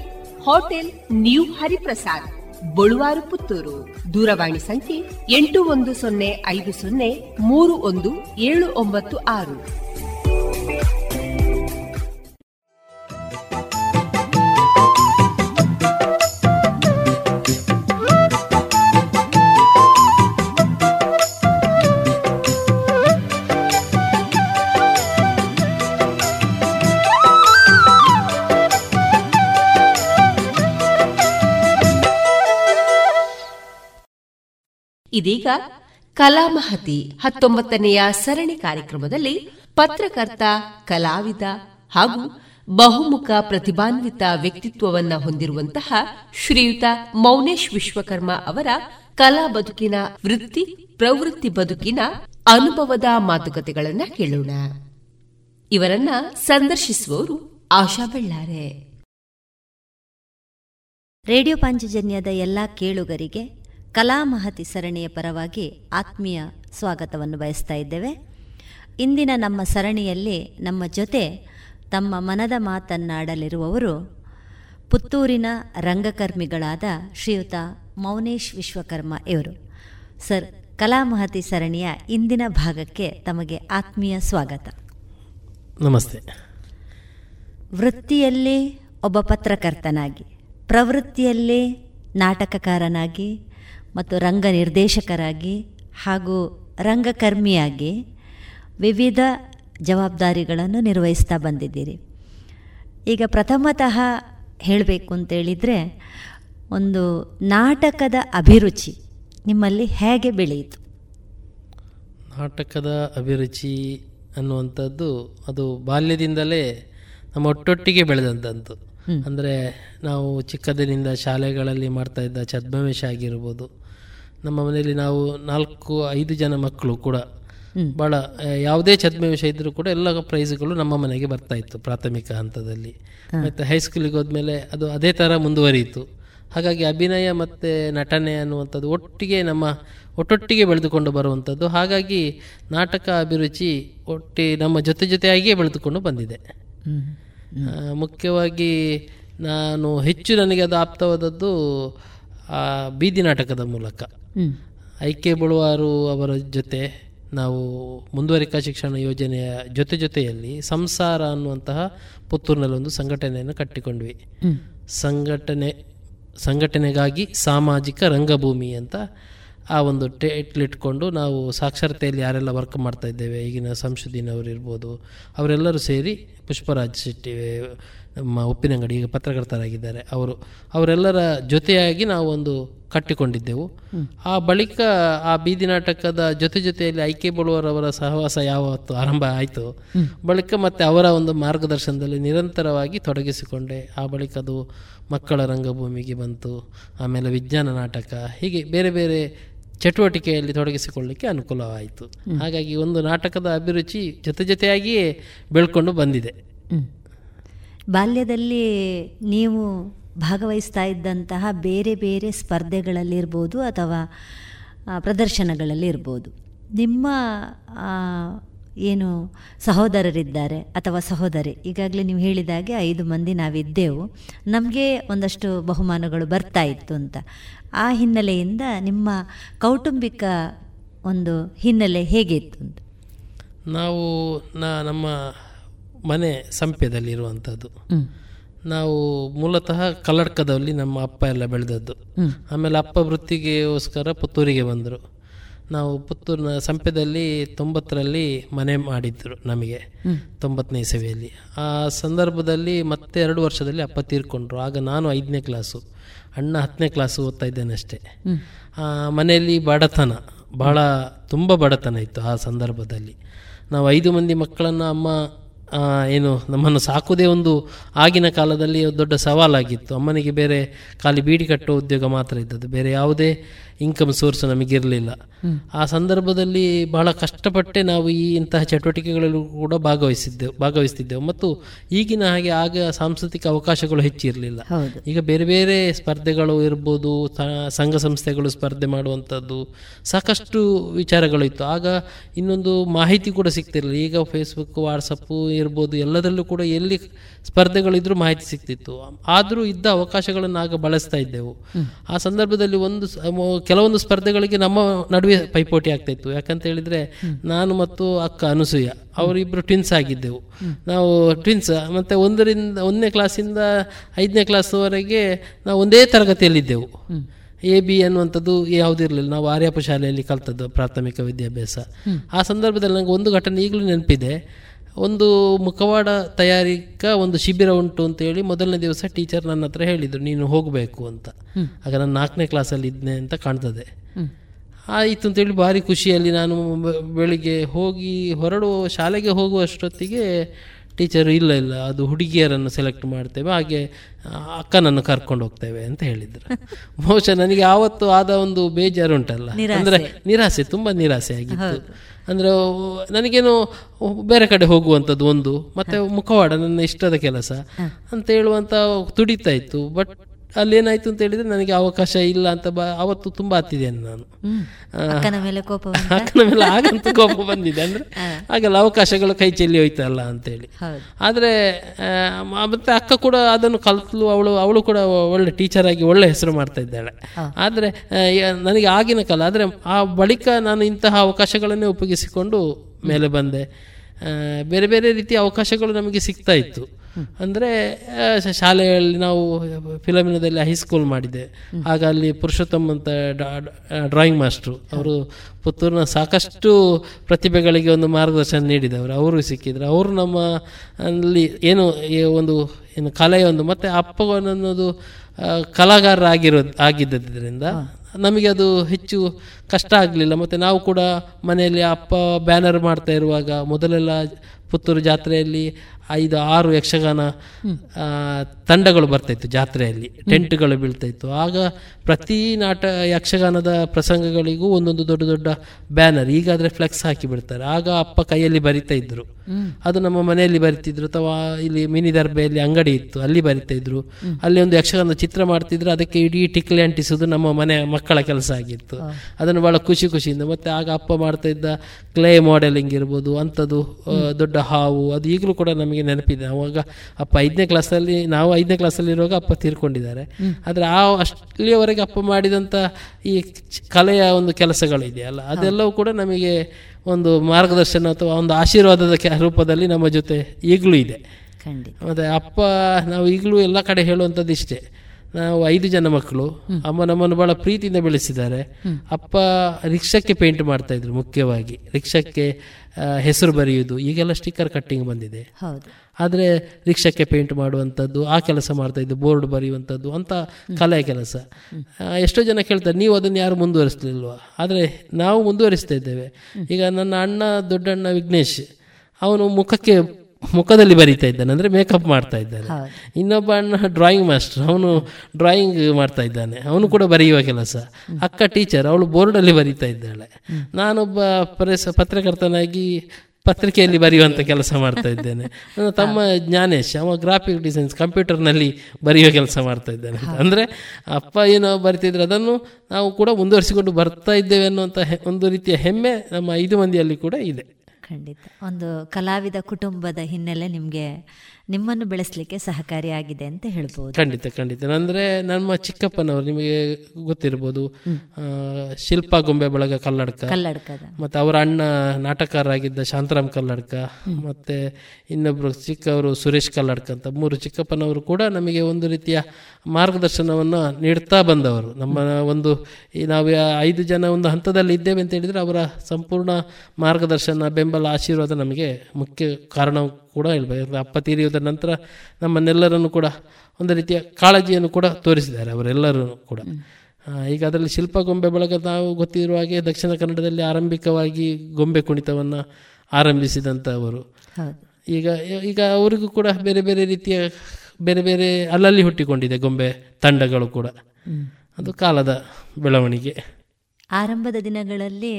ಹೋಟೆಲ್ ನ್ಯೂ ಹರಿಪ್ರಸಾದ್, ಬಳುವಾರು ಪುತ್ತೂರು. ದೂರವಾಣಿ ಸಂಖ್ಯೆ ಎಂಟು ಒಂದು ಸೊನ್ನೆ ಐದು ಸೊನ್ನೆ ಮೂರು ಒಂದು ಏಳು ಒಂಬತ್ತು ಆರು. ಇದೀಗ ಕಲಾಮಹತಿ ಹತ್ತೊಂಬತ್ತನೆಯ ಸರಣಿ ಕಾರ್ಯಕ್ರಮದಲ್ಲಿ ಪತ್ರಕರ್ತ, ಕಲಾವಿದ ಹಾಗೂ ಬಹುಮುಖ ಪ್ರತಿಭಾನ್ವಿತ ವ್ಯಕ್ತಿತ್ವವನ್ನು ಹೊಂದಿರುವಂತಹ ಶ್ರೀಯುತ ಮೌನೇಶ್ ವಿಶ್ವಕರ್ಮ ಅವರ ಕಲಾ ಬದುಕಿನ ವೃತ್ತಿ, ಪ್ರವೃತ್ತಿ ಬದುಕಿನ ಅನುಭವದ ಮಾತುಕತೆಗಳನ್ನು ಕೇಳೋಣ. ಇವರನ್ನ ಸಂದರ್ಶಿಸುವವರು ಆಶಾ ಬೆಳ್ಳಾರೆ. ರೇಡಿಯೋ ಪಾಂಚಜನ್ಯದ ಎಲ್ಲಾ ಕೇಳುಗರಿಗೆ ಕಲಾಮಹತಿ ಸರಣಿಯ ಪರವಾಗಿ ಆತ್ಮೀಯ ಸ್ವಾಗತವನ್ನು ಬಯಸ್ತಾ ಇದ್ದೇವೆ. ಇಂದಿನ ನಮ್ಮ ಸರಣಿಯಲ್ಲಿ ನಮ್ಮ ಜೊತೆ ತಮ್ಮ ಮನದ ಮಾತನ್ನಾಡಲಿರುವವರು ಪುತ್ತೂರಿನ ರಂಗಕರ್ಮಿಗಳಾದ ಶ್ರೀಯುತ ಮೌನೇಶ್ ವಿಶ್ವಕರ್ಮ ಇವರು. ಸರ್ ಕಲಾಮಹತಿ ಸರಣಿಯ ಇಂದಿನ ಭಾಗಕ್ಕೆ ತಮಗೆ ಆತ್ಮೀಯ ಸ್ವಾಗತ. ನಮಸ್ತೆ. ವೃತ್ತಿಯಲ್ಲಿ ಒಬ್ಬ ಪತ್ರಕರ್ತನಾಗಿ ಪ್ರವೃತ್ತಿಯಲ್ಲಿ ನಾಟಕಕಾರನಾಗಿ ಮತ್ತು ರಂಗ ನಿರ್ದೇಶಕರಾಗಿ ಹಾಗೂ ರಂಗಕರ್ಮಿಯಾಗಿ ವಿವಿಧ ಜವಾಬ್ದಾರಿಗಳನ್ನು ನಿರ್ವಹಿಸ್ತಾ ಬಂದಿದ್ದೀರಿ. ಈಗ ಪ್ರಥಮತಃ ಹೇಳಬೇಕು ಅಂತೇಳಿದರೆ ಒಂದು ನಾಟಕದ ಅಭಿರುಚಿ ನಿಮ್ಮಲ್ಲಿ ಹೇಗೆ ಬೆಳೆಯಿತು? ನಾಟಕದ ಅಭಿರುಚಿ ಅನ್ನುವಂಥದ್ದು ಅದು ಬಾಲ್ಯದಿಂದಲೇ ನಮ್ಮ ಒಟ್ಟೊಟ್ಟಿಗೆ ಬೆಳೆದಂಥದ್ದು. ಅಂದರೆ ನಾವು ಚಿಕ್ಕದಿನಿಂದ ಶಾಲೆಗಳಲ್ಲಿ ಮಾಡ್ತಾ ಇದ್ದ ಛದ್ಮವೇಶ ಆಗಿರ್ಬೋದು. ನಮ್ಮ ಮನೆಯಲ್ಲಿ ನಾವು ನಾಲ್ಕು ಐದು ಜನ ಮಕ್ಕಳು ಕೂಡ. ಭಾಳ ಯಾವುದೇ ಛದ್ಮವೇಶ ಇದ್ದರೂ ಕೂಡ ಎಲ್ಲ ಪ್ರೈಸ್ಗಳು ನಮ್ಮ ಮನೆಗೆ ಬರ್ತಾ ಇತ್ತು ಪ್ರಾಥಮಿಕ ಹಂತದಲ್ಲಿ. ಮತ್ತು ಹೈಸ್ಕೂಲಿಗೆ ಹೋದ್ಮೇಲೆ ಅದು ಅದೇ ಥರ ಮುಂದುವರಿಯಿತು. ಹಾಗಾಗಿ ಅಭಿನಯ ಮತ್ತು ನಟನೆ ಅನ್ನುವಂಥದ್ದು ಒಟ್ಟಿಗೆ ನಮ್ಮ ಒಟ್ಟೊಟ್ಟಿಗೆ ಬೆಳೆದುಕೊಂಡು ಬರುವಂಥದ್ದು. ಹಾಗಾಗಿ ನಾಟಕ ಅಭಿರುಚಿ ಒಟ್ಟಿ ನಮ್ಮ ಜೊತೆ ಜೊತೆಯಾಗಿಯೇ ಬೆಳೆದುಕೊಂಡು ಬಂದಿದೆ. ಮುಖ್ಯವಾಗಿ ನಾನು ಹೆಚ್ಚು ನನಗೆ ಅದು ಆಪ್ತವಾದದ್ದು ಆ, ಬೀದಿ ನಾಟಕದ ಮೂಲಕ. ಐ ಕೆ ಬಳುವಾರು ಅವರ ಜೊತೆ ನಾವು ಮುಂದುವರಿಕಾ ಶಿಕ್ಷಣ ಯೋಜನೆಯ ಜೊತೆ ಜೊತೆಯಲ್ಲಿ ಸಂಸಾರ ಅನ್ನುವಂತಹ ಪುತ್ತೂರಿನಲ್ಲಿ ಒಂದು ಸಂಘಟನೆಯನ್ನು ಕಟ್ಟಿಕೊಂಡ್ವಿ. ಸಂಘಟನೆ ಸಂಘಟನೆಗಾಗಿ ಸಾಮಾಜಿಕ ರಂಗಭೂಮಿ ಅಂತ ಆ ಒಂದು ಟೈಟ್ಲ್ ಇಟ್ಕೊಂಡು ನಾವು ಸಾಕ್ಷರತೆಯಲ್ಲಿ ಯಾರೆಲ್ಲ ವರ್ಕ್ ಮಾಡ್ತಾ ಇದ್ದೇವೆ ಈಗಿನ ಸಂಶುದ್ದೀನವರು ಇರ್ಬೋದು ಅವರೆಲ್ಲರೂ ಸೇರಿ ಪುಷ್ಪರಾಜ್ ಶೆಟ್ಟಿ ನಮ್ಮ ಉಪ್ಪಿನಂಗಡಿ ಈಗ ಪತ್ರಕರ್ತರಾಗಿದ್ದಾರೆ ಅವರು ಅವರೆಲ್ಲರ ಜೊತೆಯಾಗಿ ನಾವು ಒಂದು ಕಟ್ಟಿಕೊಂಡಿದ್ದೆವು ಆ ಬಳಿಕ ಆ ಬೀದಿ ನಾಟಕದ ಜೊತೆ ಜೊತೆಯಲ್ಲಿ ಐಕೆ ಬಳುವರವರ ಸಹವಾಸ ಯಾವತ್ತು ಆರಂಭ ಆಯಿತು. ಬಳಿಕ ಮತ್ತೆ ಅವರ ಒಂದು ಮಾರ್ಗದರ್ಶನದಲ್ಲಿ ನಿರಂತರವಾಗಿ ತೊಡಗಿಸಿಕೊಂಡೆ. ಆ ಬಳಿಕ ಅದು ಮಕ್ಕಳ ರಂಗಭೂಮಿಗೆ ಬಂತು ಆಮೇಲೆ ವಿಜ್ಞಾನ ನಾಟಕ ಹೀಗೆ ಬೇರೆ ಬೇರೆ ಚಟುವಟಿಕೆಯಲ್ಲಿ ತೊಡಗಿಸಿಕೊಳ್ಳಿಕ್ಕೆ ಅನುಕೂಲವಾಯಿತು. ಹಾಗಾಗಿ ಒಂದು ನಾಟಕದ ಅಭಿರುಚಿ ಜೊತೆ ಜೊತೆಯಾಗಿಯೇ ಬೆಳ್ಕೊಂಡು ಬಂದಿದೆ. ಬಾಲ್ಯದಲ್ಲಿ ನೀವು ಭಾಗವಹಿಸ್ತಾ ಇದ್ದಂತಹ ಬೇರೆ ಬೇರೆ ಸ್ಪರ್ಧೆಗಳಲ್ಲಿರ್ಬೋದು ಅಥವಾ ಪ್ರದರ್ಶನಗಳಲ್ಲಿ ಇರ್ಬೋದು ನಿಮ್ಮ ಏನು ಸಹೋದರರಿದ್ದಾರೆ ಅಥವಾ ಸಹೋದರಿ. ಈಗಾಗಲೇ ನೀವು ಹೇಳಿದಾಗೆ ಐದು ಮಂದಿ ನಾವಿದ್ದೆವು. ನಮಗೆ ಒಂದಷ್ಟು ಬಹುಮಾನಗಳು ಬರ್ತಾ ಇತ್ತು ಅಂತ. ಆ ಹಿನ್ನೆಲೆಯಿಂದ ನಿಮ್ಮ ಕೌಟುಂಬಿಕ ಒಂದು ಹಿನ್ನೆಲೆ ಹೇಗಿತ್ತು ಅಂತ? ನಾವು ನಾ ನಮ್ಮ ಮನೆ ಸಂಪ್ಯದಲ್ಲಿರುವಂಥದ್ದು. ನಾವು ಮೂಲತಃ ಕಲ್ಲಡ್ಕದಲ್ಲಿ ನಮ್ಮ ಅಪ್ಪ ಎಲ್ಲ ಬೆಳೆದದ್ದು. ಆಮೇಲೆ ಅಪ್ಪ ವೃತ್ತಿಗೆಗೋಸ್ಕರ ಪುತ್ತೂರಿಗೆ ಬಂದರು. ನಾವು ಪುತ್ತೂರಿನ ಸಂಪೆದಲ್ಲಿ ತೊಂಬತ್ತರಲ್ಲಿ ಮನೆ ಮಾಡಿದ್ರು ನಮಗೆ. ತೊಂಬತ್ತನೇ ಇಸವಿಯಲ್ಲಿ ಆ ಸಂದರ್ಭದಲ್ಲಿ ಮತ್ತೆ ಎರಡು ವರ್ಷದಲ್ಲಿ ಅಪ್ಪ ತೀರ್ಕೊಂಡ್ರು. ಆಗ ನಾನು ಐದನೇ ಕ್ಲಾಸು. ಅಣ್ಣ ಹತ್ತನೇ ಕ್ಲಾಸು ಓದ್ತಾ ಇದ್ದೇನೆ ಅಷ್ಟೇ. ಆ, ಮನೆಯಲ್ಲಿ ಬಡತನ. ಬಹಳ ತುಂಬ ಬಡತನ ಇತ್ತು ಆ ಸಂದರ್ಭದಲ್ಲಿ. ನಾವು ಐದು ಮಂದಿ ಮಕ್ಕಳನ್ನು ಅಮ್ಮ ಏನು ನಮ್ಮನ್ನು ಸಾಕೋದೇ ಒಂದು ಆಗಿನ ಕಾಲದಲ್ಲಿ ದೊಡ್ಡ ಸವಾಲಾಗಿತ್ತು. ಅಮ್ಮನಿಗೆ ಬೇರೆ ಖಾಲಿ ಬೀಡಿ ಕಟ್ಟೋ ಉದ್ಯೋಗ ಮಾತ್ರ ಇದ್ದದ್ದು. ಬೇರೆ ಯಾವುದೇ ಇನ್ಕಮ್ ಸೋರ್ಸ್ ನಮಗಿರಲಿಲ್ಲ. ಆ ಸಂದರ್ಭದಲ್ಲಿ ಬಹಳ ಕಷ್ಟಪಟ್ಟೆ ನಾವು ಈ ಇಂತಹ ಚಟುವಟಿಕೆಗಳಲ್ಲೂ ಕೂಡ ಭಾಗವಹಿಸಿದ್ದೆವು ಭಾಗವಹಿಸ್ತಿದ್ದೆವು. ಮತ್ತು ಈಗಿನ ಹಾಗೆ ಆಗ ಸಾಂಸ್ಕೃತಿಕ ಅವಕಾಶಗಳು ಹೆಚ್ಚಿರಲಿಲ್ಲ. ಈಗ ಬೇರೆ ಬೇರೆ ಸ್ಪರ್ಧೆಗಳು ಇರ್ಬೋದು ಸಂಘ ಸಂಸ್ಥೆಗಳು ಸ್ಪರ್ಧೆ ಮಾಡುವಂಥದ್ದು ಸಾಕಷ್ಟು ವಿಚಾರಗಳು ಇತ್ತು. ಆಗ ಇನ್ನೊಂದು ಮಾಹಿತಿ ಕೂಡ ಸಿಗ್ತಿರಲಿಲ್ಲ. ಈಗ ಫೇಸ್ಬುಕ್ ವಾಟ್ಸಪ್ಪು ಇರ್ಬೋದು ಎಲ್ಲದರಲ್ಲೂ ಕೂಡ ಎಲ್ಲಿ ಸ್ಪರ್ಧೆಗಳಿದ್ರೂ ಮಾಹಿತಿ ಸಿಗ್ತಿತ್ತು. ಆದರೂ ಇದ್ದ ಅವಕಾಶಗಳನ್ನು ಆಗ ಬಳಸ್ತಾ ಇದ್ದೆವು. ಆ ಸಂದರ್ಭದಲ್ಲಿ ಒಂದು ಕೆಲವೊಂದು ಸ್ಪರ್ಧೆಗಳಿಗೆ ನಮ್ಮ ನಡುವೆ ಪೈಪೋಟಿ ಆಗ್ತಾ ಇತ್ತು. ಯಾಕಂತ ಹೇಳಿದ್ರೆ ನಾನು ಮತ್ತು ಅಕ್ಕ ಅನಸೂಯ ಅವರಿಬ್ರು ಟ್ವಿನ್ಸ್ ಆಗಿದ್ದೆವು. ನಾವು ಟ್ವಿನ್ಸ್ ಮತ್ತೆ ಒಂದರಿಂದ ಒಂದನೇ ಕ್ಲಾಸಿಂದ ಐದನೇ ಕ್ಲಾಸ್ವರೆಗೆ ನಾವು ಒಂದೇ ತರಗತಿಯಲ್ಲಿದ್ದೆವು. ಎ ಬಿ ಅನ್ನುವಂಥದ್ದು ಯಾವುದಿರಲಿಲ್ಲ ನಾವು ಆರ್ಯಪ್ಪ ಶಾಲೆಯಲ್ಲಿ ಕಲ್ತದ್ದು ಪ್ರಾಥಮಿಕ ವಿದ್ಯಾಭ್ಯಾಸ. ಆ ಸಂದರ್ಭದಲ್ಲಿ ನನಗೆ ಒಂದು ಘಟನೆ ಈಗಲೂ ನೆನಪಿದೆ. ಒಂದು ಮುಖವಾಡ ತಯಾರಿಕಾ ಒಂದು ಶಿಬಿರ ಉಂಟು ಅಂತೇಳಿ ಮೊದಲನೇ ದಿವಸ ಟೀಚರ್ ನನ್ನ ಹತ್ರ ಹೇಳಿದರು ನೀನು ಹೋಗಬೇಕು ಅಂತ. ಆಗ ನಾನು ನಾಲ್ಕನೇ ಕ್ಲಾಸಲ್ಲಿ ಇದ್ದೆ ಅಂತ ಕಾಣ್ತದೆ. ಆಯಿತು ಅಂತೇಳಿ ಭಾರಿ ಖುಷಿಯಲ್ಲಿ ನಾನು ಬೆಳಿಗ್ಗೆ ಹೋಗಿ ಹೊರಡುವ ಶಾಲೆಗೆ ಹೋಗುವಷ್ಟೊತ್ತಿಗೆ ಟೀಚರು ಇಲ್ಲ ಇಲ್ಲ ಅದು ಹುಡುಗಿಯರನ್ನು ಸೆಲೆಕ್ಟ್ ಮಾಡ್ತೇವೆ ಹಾಗೆ ಅಕ್ಕನನ್ನು ಕರ್ಕೊಂಡು ಹೋಗ್ತೇವೆ ಅಂತ ಹೇಳಿದ್ರು. ಬಹುಶಃ ನನಗೆ ಆವತ್ತು ಆದ ಒಂದು ಬೇಜಾರು ಉಂಟಲ್ಲ ಅಂದ್ರೆ ನಿರಾಸೆ ತುಂಬಾ ನಿರಾಸೆ ಆಗಿತ್ತು. ಅಂದ್ರೆ ನನಗೇನು ಬೇರೆ ಕಡೆ ಹೋಗುವಂಥದ್ದು ಒಂದು ಮತ್ತೆ ಮುಖವಾಡ ನನ್ನ ಇಷ್ಟದ ಕೆಲಸ ಅಂತ ಹೇಳುವಂತ ತುಡಿತಾ ಇತ್ತು. ಬಟ್ ಅಲ್ಲೇನಾಯ್ತು ಅಂತ ಹೇಳಿದ್ರೆ ನನಗೆ ಅವಕಾಶ ಇಲ್ಲ ಅಂತ ಬ ಅವತ್ತು ತುಂಬಾ ಹತ್ತಿದ್ದೇನೆ ನಾನು. ಅಕ್ಕನ ಮೇಲೆ ಆಗಂತೂ ಕೋಪ ಬಂದಿದೆ ಅಂದ್ರೆ ಹಾಗೆಲ್ಲ ಅವಕಾಶಗಳು ಕೈ ಚೆಲ್ಲಿ ಹೋಯ್ತಲ್ಲ ಅಂತೇಳಿ. ಹೇಳಿ ಆದ್ರೆ ಮತ್ತೆ ಅಕ್ಕ ಕೂಡ ಅದನ್ನು ಕಲ್ತಲು ಅವಳು ಅವಳು ಕೂಡ ಒಳ್ಳೆ ಟೀಚರ್ ಆಗಿ ಒಳ್ಳೆ ಹೆಸರು ಮಾಡ್ತಾ ಇದ್ದಾಳೆ. ಆದ್ರೆ ನನಗೆ ಆಗಿನ ಕಾಲ ಆದ್ರೆ ಆ ಬಳಿಕ ನಾನು ಇಂತಹ ಅವಕಾಶಗಳನ್ನೇ ಉಪಯೋಗಿಸಿಕೊಂಡು ಮೇಲೆ ಬಂದೆ. ಆ, ಬೇರೆ ಬೇರೆ ರೀತಿಯ ಅವಕಾಶಗಳು ನಮಗೆ ಸಿಗ್ತಾ ಇತ್ತು. ಅಂದರೆ ಶಾಲೆಯಲ್ಲಿ ನಾವು ಫಿಲಮಿನದಲ್ಲಿ ಹೈಸ್ಕೂಲ್ ಮಾಡಿದೆ ಆಗ ಅಲ್ಲಿ ಪುರುಷೋತ್ತಮ್ ಅಂತ ಡ್ರಾಯಿಂಗ್ ಮಾಸ್ಟ್ರು ಅವರು ಪುತ್ತೂರಿನ ಸಾಕಷ್ಟು ಪ್ರತಿಭೆಗಳಿಗೆ ಒಂದು ಮಾರ್ಗದರ್ಶನ ನೀಡಿದವರು. ಅವರು ಸಿಕ್ಕಿದ್ರು. ಅವರು ನಮ್ಮ ಅಲ್ಲಿ ಏನು ಒಂದು ಏನು ಕಲೆಯ ಒಂದು ಮತ್ತು ಅಪ್ಪ ಅನ್ನೋದು ಕಲಾಗಾರ ಕಲಾಗಾರರಾಗಿರೋ ಆಗಿದ್ದರಿಂದ ನಮಗೆ ಅದು ಹೆಚ್ಚು ಕಷ್ಟ ಆಗಲಿಲ್ಲ. ಮತ್ತು ನಾವು ಕೂಡ ಮನೆಯಲ್ಲಿ ಅಪ್ಪ ಬ್ಯಾನರ್ ಮಾಡ್ತಾ ಇರುವಾಗ ಮೊದಲೆಲ್ಲ ಪುತ್ತೂರು ಜಾತ್ರೆಯಲ್ಲಿ ಐದು ಆರು ಯಕ್ಷಗಾನ ತಂಡಗಳು ಬರ್ತಾ ಇತ್ತು ಜಾತ್ರೆಯಲ್ಲಿ ಟೆಂಟ್ಗಳು ಬೀಳ್ತಾ ಇತ್ತು ಆಗ ಪ್ರತಿ ನಾಟ ಯಕ್ಷಗಾನದ ಪ್ರಸಂಗಗಳಿಗೂ ಒಂದೊಂದು ದೊಡ್ಡ ದೊಡ್ಡ ಬ್ಯಾನರ್ ಈಗಾದರೆ ಫ್ಲೆಕ್ಸ್ ಹಾಕಿ ಬಿಡ್ತಾರೆ. ಆಗ ಅಪ್ಪ ಕೈಯಲ್ಲಿ ಬರಿತಾ ಇದ್ರು. ಅದು ನಮ್ಮ ಮನೆಯಲ್ಲಿ ಬರಿತಿದ್ರು ಅಥವಾ ಇಲ್ಲಿ ಮಿನಿ ದರ್ಬೆಯಲ್ಲಿ ಅಂಗಡಿ ಇತ್ತು ಅಲ್ಲಿ ಬರಿತಾ ಇದ್ರು. ಅಲ್ಲಿ ಒಂದು ಯಕ್ಷಗಾನ ಚಿತ್ರ ಮಾಡ್ತಿದ್ರು ಅದಕ್ಕೆ ಇಡೀ ಟಿಕ್ಲೆ ಅಂಟಿಸೋದು ನಮ್ಮ ಮನೆ ಮಕ್ಕಳ ಕೆಲಸ ಆಗಿತ್ತು. ಅದನ್ನು ಬಹಳ ಖುಷಿ ಖುಷಿಯಿಂದ ಮತ್ತೆ ಆಗ ಅಪ್ಪ ಮಾಡ್ತಾ ಇದ್ದ ಕ್ಲೇ ಮಾಡೆಲಿಂಗ್ ಇರ್ಬೋದು ಅಂಥದ್ದು ದೊಡ್ಡ ಹಾವು ಅದು ಈಗಲೂ ಕೂಡ ನಮಗೆ ನೆನಪಿದೆ. ಅವಾಗ ಅಪ್ಪ ಐದನೇ ಕ್ಲಾಸಲ್ಲಿ ನಾವು ಐದನೇ ಕ್ಲಾಸಲ್ಲಿ ಇರುವಾಗ ಅಪ್ಪ ತೀರ್ಕೊಂಡಿದ್ದಾರೆ. ಆದರೆ ಆ ಅಷ್ಟಲಿಯವರೆಗೆ ಅಪ್ಪ ಮಾಡಿದಂಥ ಈ ಕಲೆಯ ಒಂದು ಕೆಲಸಗಳು ಇದೆಯಲ್ಲ ಅದೆಲ್ಲವೂ ಕೂಡ ನಮಗೆ ಒಂದು ಮಾರ್ಗದರ್ಶನ ಅಥವಾ ಒಂದು ಆಶೀರ್ವಾದದ ರೂಪದಲ್ಲಿ ನಮ್ಮ ಜೊತೆ ಈಗಲೂ ಇದೆ. ಮತ್ತೆ ಅಪ್ಪ ನಾವು ಈಗಲೂ ಎಲ್ಲ ಕಡೆ ಹೇಳುವಂಥದ್ದು ಇಷ್ಟೇ ನಾವು ಐದು ಜನ ಮಕ್ಕಳು. ಅಮ್ಮ ನಮ್ಮನ್ನು ಬಹಳ ಪ್ರೀತಿಯಿಂದ ಬೆಳೆಸಿದ್ದಾರೆ. ಅಪ್ಪ ರಿಕ್ಷಕ್ಕೆ ಪೇಂಟ್ ಮಾಡ್ತಾ ಇದ್ರು ಮುಖ್ಯವಾಗಿ. ರಿಕ್ಷಕ್ಕೆ ಹೆಸರು ಬರೆಯುವುದು ಈಗೆಲ್ಲ ಸ್ಟಿಕ್ಕರ್ ಕಟ್ಟಿಂಗ್ ಬಂದಿದೆ. ಆದರೆ ರಿಕ್ಷಕ್ಕೆ ಪೇಂಟ್ ಮಾಡುವಂಥದ್ದು ಆ ಕೆಲಸ ಮಾಡ್ತಾ ಇದ್ದು ಬೋರ್ಡ್ ಬರೆಯುವಂಥದ್ದು ಅಂತ ಕಲೆ ಕೆಲಸ. ಎಷ್ಟೋ ಜನ ಕೇಳ್ತಾರೆ ನೀವು ಅದನ್ನು ಯಾರು ಮುಂದುವರಿಸಲಿಲ್ವಾ? ಆದರೆ ನಾವು ಮುಂದುವರಿಸ್ತಾ ಇದ್ದೇವೆ. ಈಗ ನನ್ನ ಅಣ್ಣ ದೊಡ್ಡಣ್ಣ ವಿಘ್ನೇಶ್ ಅವನು ಮುಖಕ್ಕೆ ಮುಖದಲ್ಲಿ ಬರೀತಾ ಇದ್ದಾನೆ ಅಂದರೆ ಮೇಕಪ್ ಮಾಡ್ತಾ ಇದ್ದಾನೆ. ಇನ್ನೊಬ್ಬ ಅಣ್ಣ ಡ್ರಾಯಿಂಗ್ ಮಾಸ್ಟರ್ ಅವನು ಡ್ರಾಯಿಂಗ್ ಮಾಡ್ತಾ ಇದ್ದಾನೆ. ಅವನು ಕೂಡ ಬರೆಯುವ ಕೆಲಸ. ಅಕ್ಕ ಟೀಚರ್ ಅವಳು ಬೋರ್ಡಲ್ಲಿ ಬರೀತಾ ಇದ್ದಾಳೆ. ನಾನೊಬ್ಬ ಪ್ರೆಸ್ ಪತ್ರಕರ್ತನಾಗಿ ಪತ್ರಿಕೆಯಲ್ಲಿ ಬರೆಯುವಂಥ ಕೆಲಸ ಮಾಡ್ತಾ ಇದ್ದೇನೆ. ನನ್ನ ತಮ್ಮ ಜ್ಞಾನೇಶ್ ಅವ ಗ್ರಾಫಿಕ್ ಡಿಸೈನ್ಸ್ ಕಂಪ್ಯೂಟರ್ನಲ್ಲಿ ಬರೆಯುವ ಕೆಲಸ ಮಾಡ್ತಾ ಇದ್ದಾನೆ. ಅಂದರೆ ಅಪ್ಪ ಏನೋ ಬರಿತಿದ್ರೆ ಅದನ್ನು ನಾವು ಕೂಡ ಮುಂದುವರಿಸಿಕೊಂಡು ಬರ್ತಾ ಇದ್ದೇವೆ ಅನ್ನುವಂಥ ಒಂದು ರೀತಿಯ ಹೆಮ್ಮೆ ನಮ್ಮ ಐದು ಮಂದಿಯಲ್ಲಿ ಕೂಡ ಇದೆ. ಖಂಡಿತ. ಒಂದು ಕಲಾವಿದ ಕುಟುಂಬದ ಹಿನ್ನೆಲೆ ನಿಮಗೆ ನಿಮ್ಮನ್ನು ಬೆಳೆಸಲಿಕ್ಕೆ ಸಹಕಾರಿಯಾಗಿದೆ ಅಂತ ಹೇಳ್ಬೋದು. ಖಂಡಿತ ಖಂಡಿತ. ಅಂದರೆ ನಮ್ಮ ಚಿಕ್ಕಪ್ಪನವರು ನಿಮಗೆ ಗೊತ್ತಿರ್ಬೋದು. ಶಿಲ್ಪ ಗೊಂಬೆ ಬಳಗ ಕಲ್ಲಡ್ಕ. ಕಲ್ಲಡ್ಕದ. ಮತ್ತು ಅವರ ಅಣ್ಣ ನಾಟಕರಾಗಿದ್ದ ಶಾಂತರಾಮ್ ಕಲ್ಲಡ್ಕ. ಮತ್ತೆ ಇನ್ನೊಬ್ಬರು ಚಿಕ್ಕವರು ಸುರೇಶ್ ಕಲ್ಲಡ್ಕ ಅಂತ. ಮೂರು ಚಿಕ್ಕಪ್ಪನವರು ಕೂಡ ನಮಗೆ ಒಂದು ರೀತಿಯ ಮಾರ್ಗದರ್ಶನವನ್ನು ನೀಡ್ತಾ ಬಂದವರು. ನಮ್ಮ ಒಂದು ಈ ನಾವು ಐದು ಜನ ಒಂದು ಹಂತದಲ್ಲಿ ಇದ್ದೇವೆ ಅಂತ ಹೇಳಿದರೆ ಅವರ ಸಂಪೂರ್ಣ ಮಾರ್ಗದರ್ಶನ ಬೆಂಬಲ ಆಶೀರ್ವಾದ ನಮಗೆ ಮುಖ್ಯ ಕಾರಣ ಕೂಡ ಹೇಳ್ಬೇಕು ಅಪ್ಪ ತೀರಿಯುವುದರ ನಂತರ ನಮ್ಮನ್ನೆಲ್ಲರನ್ನು ಕೂಡ ಒಂದು ರೀತಿಯ ಕಾಳಜಿಯನ್ನು ಕೂಡ ತೋರಿಸಿದ್ದಾರೆ ಅವರೆಲ್ಲರೂ ಕೂಡ. ಈಗ ಅದರಲ್ಲಿ ಶಿಲ್ಪ ಗೊಂಬೆ ಬಳಗ ನಾವು ಗೊತ್ತಿರುವ ಹಾಗೆ ದಕ್ಷಿಣ ಕನ್ನಡದಲ್ಲಿ ಆರಂಭಿಕವಾಗಿ ಗೊಂಬೆ ಕುಣಿತವನ್ನು ಆರಂಭಿಸಿದಂಥವರು ಈಗ ಈಗ ಅವರಿಗೂ ಕೂಡ ಬೇರೆ ಬೇರೆ ರೀತಿಯ ಬೇರೆ ಬೇರೆ ಅಲ್ಲಲ್ಲಿ ಹುಟ್ಟಿಕೊಂಡಿದೆ ಗೊಂಬೆ ತಂಡಗಳು ಕೂಡ. ಅದು ಕಾಲದ ಬೆಳವಣಿಗೆ. ಆರಂಭದ ದಿನಗಳಲ್ಲಿ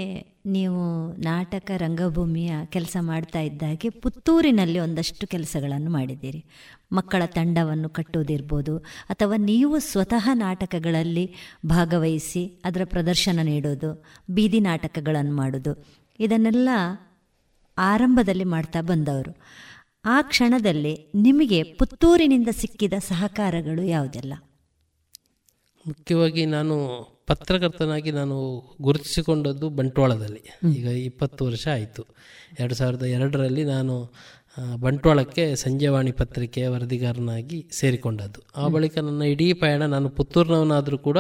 ನೀವು ನಾಟಕ ರಂಗಭೂಮಿಯ ಕೆಲಸ ಮಾಡ್ತಾ ಇದ್ದಾಗೆ ಪುತ್ತೂರಿನಲ್ಲಿ ಒಂದಷ್ಟು ಕೆಲಸಗಳನ್ನು ಮಾಡಿದ್ದೀರಿ. ಮಕ್ಕಳ ತಂಡವನ್ನು ಕಟ್ಟುವುದಿರ್ಬೋದು ಅಥವಾ ನೀವು ಸ್ವತಃ ನಾಟಕಗಳಲ್ಲಿ ಭಾಗವಹಿಸಿ ಅದರ ಪ್ರದರ್ಶನ ನೀಡೋದು ಬೀದಿ ನಾಟಕಗಳನ್ನು ಮಾಡೋದು ಇದನ್ನೆಲ್ಲ ಆರಂಭದಲ್ಲಿ ಮಾಡ್ತಾ ಬಂದವರು. ಆ ಕ್ಷಣದಲ್ಲಿ ನಿಮಗೆ ಪುತ್ತೂರಿನಿಂದ ಸಿಕ್ಕಿದ ಸಹಕಾರಗಳು ಯಾವುದೆಲ್ಲ? ಮುಖ್ಯವಾಗಿ ನಾನು ಪತ್ರಕರ್ತನಾಗಿ ನಾನು ಗುರುತಿಸಿಕೊಂಡದ್ದು ಬಂಟ್ವಾಳದಲ್ಲಿ. ಈಗ ಇಪ್ಪತ್ತು ವರ್ಷ ಆಯಿತು. ಎರಡು ಸಾವಿರದ ಎರಡರಲ್ಲಿ ನಾನು ಬಂಟ್ವಾಳಕ್ಕೆ ಸಂಜೆವಾಣಿ ಪತ್ರಿಕೆಯ ವರದಿಗಾರನಾಗಿ ಸೇರಿಕೊಂಡದ್ದು. ಆ ಬಳಿಕ ನನ್ನ ಇಡೀ ಪಯಣ ನಾನು ಪುತ್ತೂರಿನವನಾದರೂ ಕೂಡ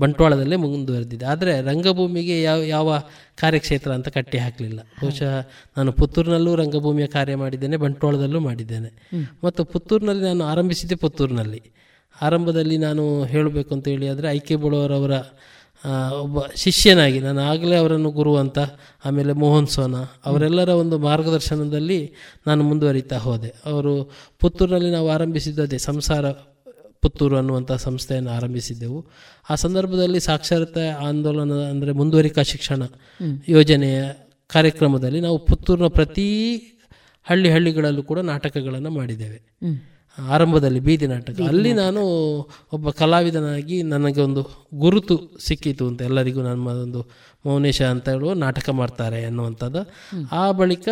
ಬಂಟ್ವಾಳದಲ್ಲೇ ಮುಂದುವರೆದಿದ್ದೆ ಆದರೆ ರಂಗಭೂಮಿಗೆ ಯಾವ ಯಾವ ಕಾರ್ಯಕ್ಷೇತ್ರ ಅಂತ ಕಟ್ಟಿ ಹಾಕಲಿಲ್ಲ. ಬಹುಶಃ ನಾನು ಪುತ್ತೂರಿನಲ್ಲೂ ರಂಗಭೂಮಿಯ ಕಾರ್ಯ ಮಾಡಿದ್ದೇನೆ ಬಂಟ್ವಾಳದಲ್ಲೂ ಮಾಡಿದ್ದೇನೆ. ಮತ್ತು ಪುತ್ತೂರಿನಲ್ಲಿ ನಾನು ಆರಂಭಿಸಿದ್ದೆ ಪುತ್ತೂರಿನಲ್ಲಿ. ಆರಂಭದಲ್ಲಿ ನಾನು ಹೇಳಬೇಕು ಅಂತ ಹೇಳಿ ಆದರೆ ಐ ಕೆ ಬೋಳವರವರ ಒಬ್ಬ ಶಿಷ್ಯನಾಗಿ, ನಾನು ಆಗಲೇ ಅವರನ್ನು ಗುರು ಅಂತ ಆಮೇಲೆ ಮೋಹನ್ ಸೋನಾ, ಅವರೆಲ್ಲರ ಒಂದು ಮಾರ್ಗದರ್ಶನದಲ್ಲಿ ನಾನು ಮುಂದುವರಿತಾ ಹೋದೆ. ಅವರು ಪುತ್ತೂರಿನಲ್ಲಿ ನಾವು ಆರಂಭಿಸಿದ್ದು ಅದೇ, ಸಂಸಾರ ಪುತ್ತೂರು ಅನ್ನುವಂಥ ಸಂಸ್ಥೆಯನ್ನು ಆರಂಭಿಸಿದ್ದೆವು. ಆ ಸಂದರ್ಭದಲ್ಲಿ ಸಾಕ್ಷರತೆ ಆಂದೋಲನ ಅಂದರೆ ಮುಂದುವರಿಕಾ ಶಿಕ್ಷಣ ಯೋಜನೆಯ ಕಾರ್ಯಕ್ರಮದಲ್ಲಿ ನಾವು ಪುತ್ತೂರಿನ ಪ್ರತಿ ಹಳ್ಳಿ ಹಳ್ಳಿಗಳಲ್ಲೂ ಕೂಡ ನಾಟಕಗಳನ್ನು ಮಾಡಿದ್ದೇವೆ. ಆರಂಭದಲ್ಲಿ ಬೀದಿ ನಾಟಕ. ಅಲ್ಲಿ ನಾನು ಒಬ್ಬ ಕಲಾವಿದನಾಗಿ ನನಗೆ ಒಂದು ಗುರುತು ಸಿಕ್ಕಿತು ಅಂತ ಎಲ್ಲರಿಗೂ ನಮ್ಮ ಒಂದು ಮೌನೇಶ ಅಂತ ಹೇಳುವ ನಾಟಕ ಮಾಡ್ತಾರೆ ಅನ್ನುವಂಥದ್ದು ಆ ಬಳಿಕ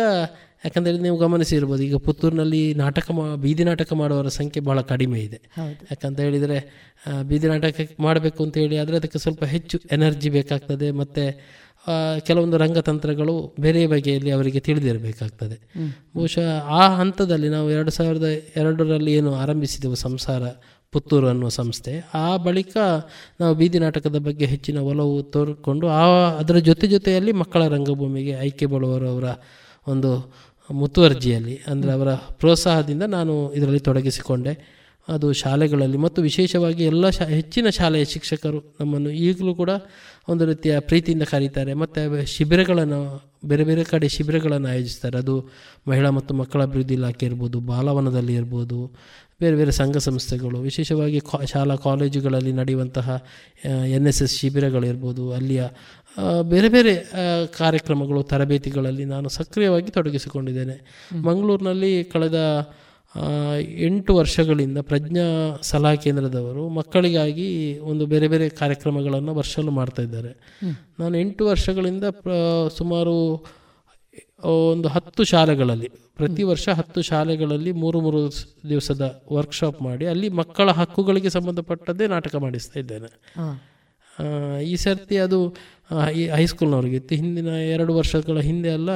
ಯಾಕಂದರೆ ನೀವು ಗಮನಿಸಿರ್ಬೋದು ಈಗ ಪುತ್ತೂರಿನಲ್ಲಿ ನಾಟಕ ಮಾ ಬೀದಿ ನಾಟಕ ಮಾಡುವವರ ಸಂಖ್ಯೆ ಭಾಳ ಕಡಿಮೆ ಇದೆ. ಯಾಕಂತ ಹೇಳಿದರೆ ಬೀದಿ ನಾಟಕ ಮಾಡಬೇಕು ಅಂತ ಹೇಳಿ ಆದರೆ ಅದಕ್ಕೆ ಸ್ವಲ್ಪ ಹೆಚ್ಚು ಎನರ್ಜಿ ಬೇಕಾಗ್ತದೆ ಮತ್ತು ಕೆಲವೊಂದು ರಂಗತಂತ್ರಗಳು ಬೇರೆ ಬಗೆಯಲ್ಲಿ ಅವರಿಗೆ ತಿಳಿದಿರಬೇಕಾಗ್ತದೆ. ಬಹುಶಃ ಆ ಹಂತದಲ್ಲಿ ನಾವು ಎರಡು ಸಾವಿರದ ಎರಡರಲ್ಲಿ ಏನು ಆರಂಭಿಸಿದೆವು ಸಂಸಾರ, ಪುತ್ತೂರು ಅನ್ನುವ ಸಂಸ್ಥೆ, ಆ ಬಳಿಕ ನಾವು ಬೀದಿ ನಾಟಕದ ಬಗ್ಗೆ ಹೆಚ್ಚಿನ ಒಲವು ತೋರಿಕೊಂಡು ಆ, ಅದರ ಜೊತೆ ಜೊತೆಯಲ್ಲಿ ಮಕ್ಕಳ ರಂಗಭೂಮಿಗೆ ಆಯ್ಕೆ ಬಳುವರು ಅವರ ಒಂದು ಮುತುವರ್ಜಿಯಲ್ಲಿ, ಅಂದರೆ ಅವರ ಪ್ರೋತ್ಸಾಹದಿಂದ ನಾನು ಇದರಲ್ಲಿ ತೊಡಗಿಸಿಕೊಂಡೆ. ಅದು ಶಾಲೆಗಳಲ್ಲಿ ಮತ್ತು ವಿಶೇಷವಾಗಿ ಎಲ್ಲ ಶಾ ಹೆಚ್ಚಿನ ಶಾಲೆಯ ಶಿಕ್ಷಕರು ನಮ್ಮನ್ನು ಈಗಲೂ ಕೂಡ ಒಂದು ರೀತಿಯ ಪ್ರೀತಿಯಿಂದ ಕರೀತಾರೆ. ಮತ್ತು ಶಿಬಿರಗಳನ್ನು ಬೇರೆ ಬೇರೆ ಕಡೆ ಶಿಬಿರಗಳನ್ನು ಆಯೋಜಿಸ್ತಾರೆ. ಅದು ಮಹಿಳಾ ಮತ್ತು ಮಕ್ಕಳ ಅಭಿವೃದ್ಧಿ ಇಲಾಖೆ ಇರ್ಬೋದು ಬಾಲವನದಲ್ಲಿ ಇರ್ಬೋದು ಬೇರೆ ಬೇರೆ ಸಂಘ ಸಂಸ್ಥೆಗಳು ವಿಶೇಷವಾಗಿ ಕಾ ಶಾಲಾ ಕಾಲೇಜುಗಳಲ್ಲಿ ನಡೆಯುವಂತಹ ಎನ್ ಎಸ್ ಎಸ್ ಶಿಬಿರಗಳಿರ್ಬೋದು ಅಲ್ಲಿಯ ಬೇರೆ ಬೇರೆ ಕಾರ್ಯಕ್ರಮಗಳು ತರಬೇತಿಗಳಲ್ಲಿ ನಾನು ಸಕ್ರಿಯವಾಗಿ ತೊಡಗಿಸಿಕೊಂಡಿದ್ದೇನೆ. ಮಂಗಳೂರಿನಲ್ಲಿ ಕಳೆದ ಎಂಟು ವರ್ಷಗಳಿಂದ ಪ್ರಜ್ಞಾ ಸಲಹಾ ಕೇಂದ್ರದವರು ಮಕ್ಕಳಿಗಾಗಿ ಒಂದು ಬೇರೆ ಬೇರೆ ಕಾರ್ಯಕ್ರಮಗಳನ್ನು ವರ್ಷಲು ಮಾಡ್ತಾ ಇದ್ದಾರೆ. ನಾನು ಎಂಟು ವರ್ಷಗಳಿಂದ ಸುಮಾರು ಒಂದು ಹತ್ತು ಶಾಲೆಗಳಲ್ಲಿ ಪ್ರತಿ ವರ್ಷ ಹತ್ತು ಶಾಲೆಗಳಲ್ಲಿ ಮೂರು ಮೂರು ದಿವಸದ ವರ್ಕ್ಶಾಪ್ ಮಾಡಿ ಅಲ್ಲಿ ಮಕ್ಕಳ ಹಕ್ಕುಗಳಿಗೆ ಸಂಬಂಧಪಟ್ಟದ್ದೇ ನಾಟಕ ಮಾಡಿಸ್ತಾ ಇದ್ದೇನೆ. ಈ ಸರ್ತಿ ಅದು ಹೈಸ್ಕೂಲ್ನವ್ರಿಗೆ ಇತ್ತು. ಹಿಂದಿನ ಎರಡು ವರ್ಷಗಳ ಹಿಂದೆ ಎಲ್ಲ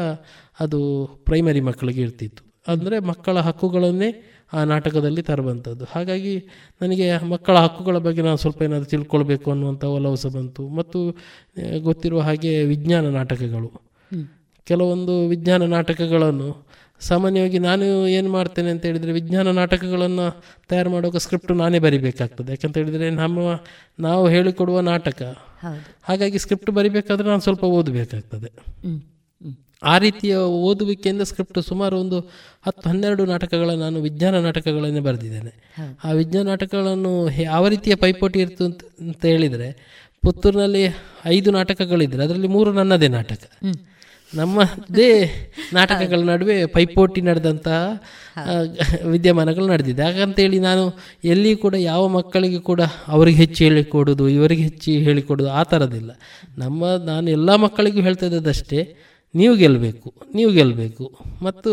ಅದು ಪ್ರೈಮರಿ ಮಕ್ಕಳಿಗೆ ಇರ್ತಿತ್ತು. ಅಂದರೆ ಮಕ್ಕಳ ಹಕ್ಕುಗಳನ್ನೇ ಆ ನಾಟಕದಲ್ಲಿ ತರುವಂಥದ್ದು. ಹಾಗಾಗಿ ನನಗೆ ಮಕ್ಕಳ ಹಕ್ಕುಗಳ ಬಗ್ಗೆ ನಾನು ಸ್ವಲ್ಪ ಏನಾದರೂ ತಿಳ್ಕೊಳ್ಬೇಕು ಅನ್ನುವಂಥ ಒಲವು ಸಹ ಬಂತು. ಮತ್ತು ಗೊತ್ತಿರುವ ಹಾಗೆ ವಿಜ್ಞಾನ ನಾಟಕಗಳು. ಕೆಲವೊಂದು ವಿಜ್ಞಾನ ನಾಟಕಗಳನ್ನು ಸಾಮಾನ್ಯವಾಗಿ ನಾನು ಏನು ಮಾಡ್ತೇನೆ ಅಂತ ಹೇಳಿದರೆ ವಿಜ್ಞಾನ ನಾಟಕಗಳನ್ನು ತಯಾರು ಮಾಡುವಾಗ ಸ್ಕ್ರಿಪ್ಟ್ ನಾನೇ ಬರಿಬೇಕಾಗ್ತದೆ. ಯಾಕಂತ ಹೇಳಿದರೆ ನಮ್ಮ ನಾವು ಹೇಳಿಕೊಡುವ ನಾಟಕ. ಹಾಗಾಗಿ ಸ್ಕ್ರಿಪ್ಟ್ ಬರಿಬೇಕಾದ್ರೆ ನಾನು ಸ್ವಲ್ಪ ಓದಬೇಕಾಗ್ತದೆ. ಆ ರೀತಿಯ ಓದುವಿಕೆಯಿಂದ ಸ್ಕ್ರಿಪ್ಟ್ ಸುಮಾರು ಒಂದು ಹತ್ತು ಹನ್ನೆರಡು ನಾಟಕಗಳ ನಾನು ವಿಜ್ಞಾನ ನಾಟಕಗಳನ್ನೇ ಬರೆದಿದ್ದೇನೆ. ಆ ವಿಜ್ಞಾನ ನಾಟಕಗಳನ್ನು ಯಾವ ರೀತಿಯ ಪೈಪೋಟಿ ಇರ್ತು ಅಂತ ಹೇಳಿದರೆ ಪುತ್ತೂರಿನಲ್ಲಿ ಐದು ನಾಟಕಗಳಿದ್ರೆ ಅದರಲ್ಲಿ ಮೂರು ನನ್ನದೇ ನಾಟಕ. ನಮ್ಮದೇ ನಾಟಕಗಳ ನಡುವೆ ಪೈಪೋಟಿ ನಡೆದಂತಹ ವಿದ್ಯಮಾನಗಳು ನಡೆದಿದೆ. ಹಾಗಂತೇಳಿ ನಾನು ಎಲ್ಲಿ ಕೂಡ ಯಾವ ಮಕ್ಕಳಿಗೆ ಕೂಡ ಅವರಿಗೆ ಹೆಚ್ಚು ಹೇಳಿಕೊಡೋದು ಇವರಿಗೆ ಹೆಚ್ಚು ಹೇಳಿಕೊಡೋದು ಆ ಥರದಿಲ್ಲ ನಮ್ಮ ನಾನು ಎಲ್ಲ ಮಕ್ಕಳಿಗೂ ಹೇಳ್ತಾ ಇದ್ದದಷ್ಟೇ ನೀವು ಗೆಲ್ಲಬೇಕು ನೀವು ಗೆಲ್ಲಬೇಕು. ಮತ್ತು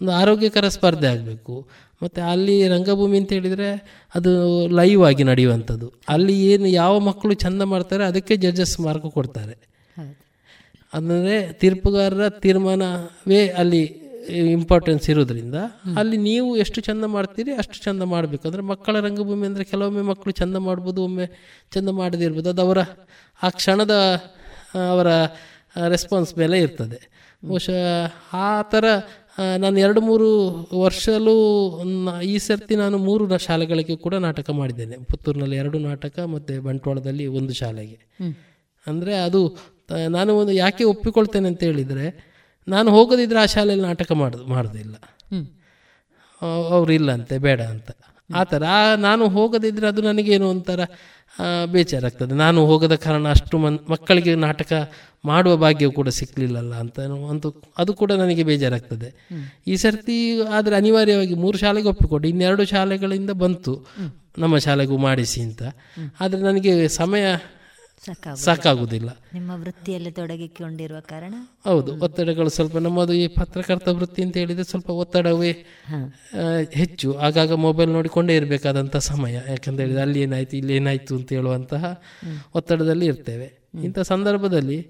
ಒಂದು ಆರೋಗ್ಯಕರ ಸ್ಪರ್ಧೆ ಆಗಬೇಕು. ಮತ್ತು ಅಲ್ಲಿ ರಂಗಭೂಮಿ ಅಂತ ಹೇಳಿದರೆ ಅದು ಲೈವ್ ಆಗಿ ನಡೆಯುವಂಥದ್ದು. ಅಲ್ಲಿ ಏನು ಯಾವ ಮಕ್ಕಳು ಚೆಂದ ಮಾಡ್ತಾರೆ ಅದಕ್ಕೆ ಜಡ್ಜಸ್ ಮಾರ್ಕ್ ಕೊಡ್ತಾರೆ. ಅಂದರೆ ತೀರ್ಪುಗಾರರ ತೀರ್ಮಾನವೇ ಅಲ್ಲಿ ಇಂಪಾರ್ಟೆನ್ಸ್ ಇರೋದ್ರಿಂದ ಅಲ್ಲಿ ನೀವು ಎಷ್ಟು ಚಂದ ಮಾಡ್ತೀರಿ ಅಷ್ಟು ಚಂದ ಮಾಡಬೇಕು. ಅಂದರೆ ಮಕ್ಕಳ ರಂಗಭೂಮಿ ಅಂದರೆ ಕೆಲವೊಮ್ಮೆ ಮಕ್ಕಳು ಚಂದ ಮಾಡ್ಬೋದು, ಒಮ್ಮೆ ಚಂದ ಮಾಡದೇ ಇರ್ಬೋದು. ಅದು ಅವರ, ಆ ಕ್ಷಣದ ಅವರ ರೆಸ್ಪಾನ್ಸ್ ಮೇಲೆ ಇರ್ತದೆ. ಬಹುಶಃ ಆ ಥರ ನಾನು ಎರಡು ಮೂರು ವರ್ಷಲೂ ಈ ಸರ್ತಿ ನಾನು ಮೂರು ಶಾಲೆಗಳಿಗೆ ಕೂಡ ನಾಟಕ ಮಾಡಿದ್ದೇನೆ. ಪುತ್ತೂರಿನಲ್ಲಿ ಎರಡು ನಾಟಕ ಮತ್ತು ಬಂಟ್ವಾಳದಲ್ಲಿ ಒಂದು ಶಾಲೆಗೆ. ಅಂದರೆ ಅದು ನಾನು ಒಂದು ಯಾಕೆ ಒಪ್ಪಿಕೊಳ್ತೇನೆ ಅಂತ ಹೇಳಿದರೆ ನಾನು ಹೋಗೋದಿದ್ರೆ ಆ ಶಾಲೆಯಲ್ಲಿ ನಾಟಕ ಮಾಡೋದು ಮಾಡೋದಿಲ್ಲ. ಅವರು ಇಲ್ಲಂತೆ ಬೇಡ ಅಂತ. ಆ ಥರ. ನಾನು ಹೋಗದಿದ್ದರೆ ಅದು ನನಗೇನು ಒಂಥರ ಬೇಜಾರಾಗ್ತದೆ. ನಾನು ಹೋಗದ ಕಾರಣ ಅಷ್ಟು ಮನ್ ಮಕ್ಕಳಿಗೆ ನಾಟಕ ಮಾಡುವ ಭಾಗ್ಯ ಕೂಡ ಸಿಕ್ಕಲಿಲ್ಲಲ್ಲ ಅಂತ ಒಂದು ಅದು ಕೂಡ ನನಗೆ ಬೇಜಾರಾಗ್ತದೆ. ಈ ಸರ್ತಿ ಆದರೆ ಅನಿವಾರ್ಯವಾಗಿ ಮೂರು ಶಾಲೆಗೆ ಒಪ್ಪಿಕೊಟ್ಟು ಇನ್ನೆರಡು ಶಾಲೆಗಳಿಂದ ಬಂತು. ನಮ್ಮ ಶಾಲೆಗೂ ಮಾಡಿಸಿ ಅಂತ. ಆದರೆ ನನಗೆ ಸಮಯ ಸಾಕಾಗುವುದಿಲ್ಲ. ನಿಮ್ಮ ವೃತ್ತಿಯಲ್ಲಿ ತೊಡಗಿಕೊಂಡಿರುವ ಕಾರಣ? ಹೌದು ಒತ್ತಡಗಳು ಸ್ವಲ್ಪ ನಮ್ಮದು ಈ ಪತ್ರಕರ್ತ ವೃತ್ತಿ ಅಂತ ಹೇಳಿದ್ರೆ ಸ್ವಲ್ಪ ಒತ್ತಡವೇ ಹೆಚ್ಚು. ಆಗಾಗ ಮೊಬೈಲ್ ನೋಡಿಕೊಂಡೇ ಇರಬೇಕಾದಂಥ ಸಮಯ. ಯಾಕಂತ ಹೇಳಿದ್ರೆ ಅಲ್ಲಿ ಏನಾಯ್ತು ಇಲ್ಲಿ ಏನಾಯ್ತು ಅಂತ ಹೇಳುವಂತಹ ಒತ್ತಡದಲ್ಲಿ ಇರ್ತೇವೆ. ಇಂಥ ಸಂದರ್ಭದಲ್ಲಿ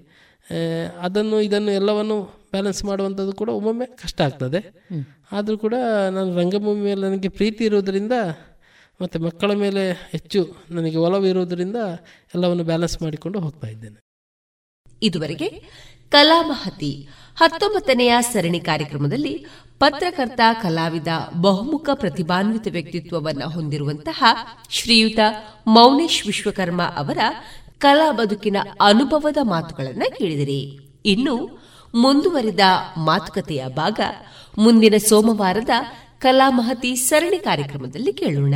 ಅದನ್ನು ಇದನ್ನು ಎಲ್ಲವನ್ನು ಬ್ಯಾಲೆನ್ಸ್ ಮಾಡುವಂಥದ್ದು ಕೂಡ ಒಮ್ಮೊಮ್ಮೆ ಕಷ್ಟ ಆಗ್ತದೆ. ಆದರೂ ಕೂಡ ನಾನು ರಂಗಭೂಮಿ ಮೇಲೆ ನನಗೆ ಪ್ರೀತಿ ಇರುವುದರಿಂದ ಮತ್ತು ಮಕ್ಕಳ ಮೇಲೆ ಹೆಚ್ಚು ನನಗೆ ಒಲವು ಇರುವುದರಿಂದ ಎಲ್ಲವನ್ನು ಬ್ಯಾಲೆನ್ಸ್ ಮಾಡಿಕೊಂಡು ಹೋಗ್ತಾ ಇದ್ದೇನೆ. ಇದುವರೆಗೆ ಕಲಾಮಹತಿ ಹತ್ತೊಂಬತ್ತನೆಯ ಸರಣಿ ಕಾರ್ಯಕ್ರಮದಲ್ಲಿ ಪತ್ರಕರ್ತ ಕಲಾವಿದ ಬಹುಮುಖ ಪ್ರತಿಭಾನ್ವಿತ ವ್ಯಕ್ತಿತ್ವವನ್ನು ಹೊಂದಿರುವಂತಹ ಶ್ರೀಯುತ ಮೌನೇಶ್ ವಿಶ್ವಕರ್ಮ ಅವರ ಕಲಾ ಬದುಕಿನ ಅನುಭವದ ಮಾತುಗಳನ್ನು ಕೇಳಿದಿರಿ. ಇನ್ನು ಮುಂದುವರಿದ ಮಾತುಕತೆಯ ಭಾಗ ಮುಂದಿನ ಸೋಮವಾರದ ಕಲಾಮಹತಿ ಸರಣಿ ಕಾರ್ಯಕ್ರಮದಲ್ಲಿ ಕೇಳೋಣ.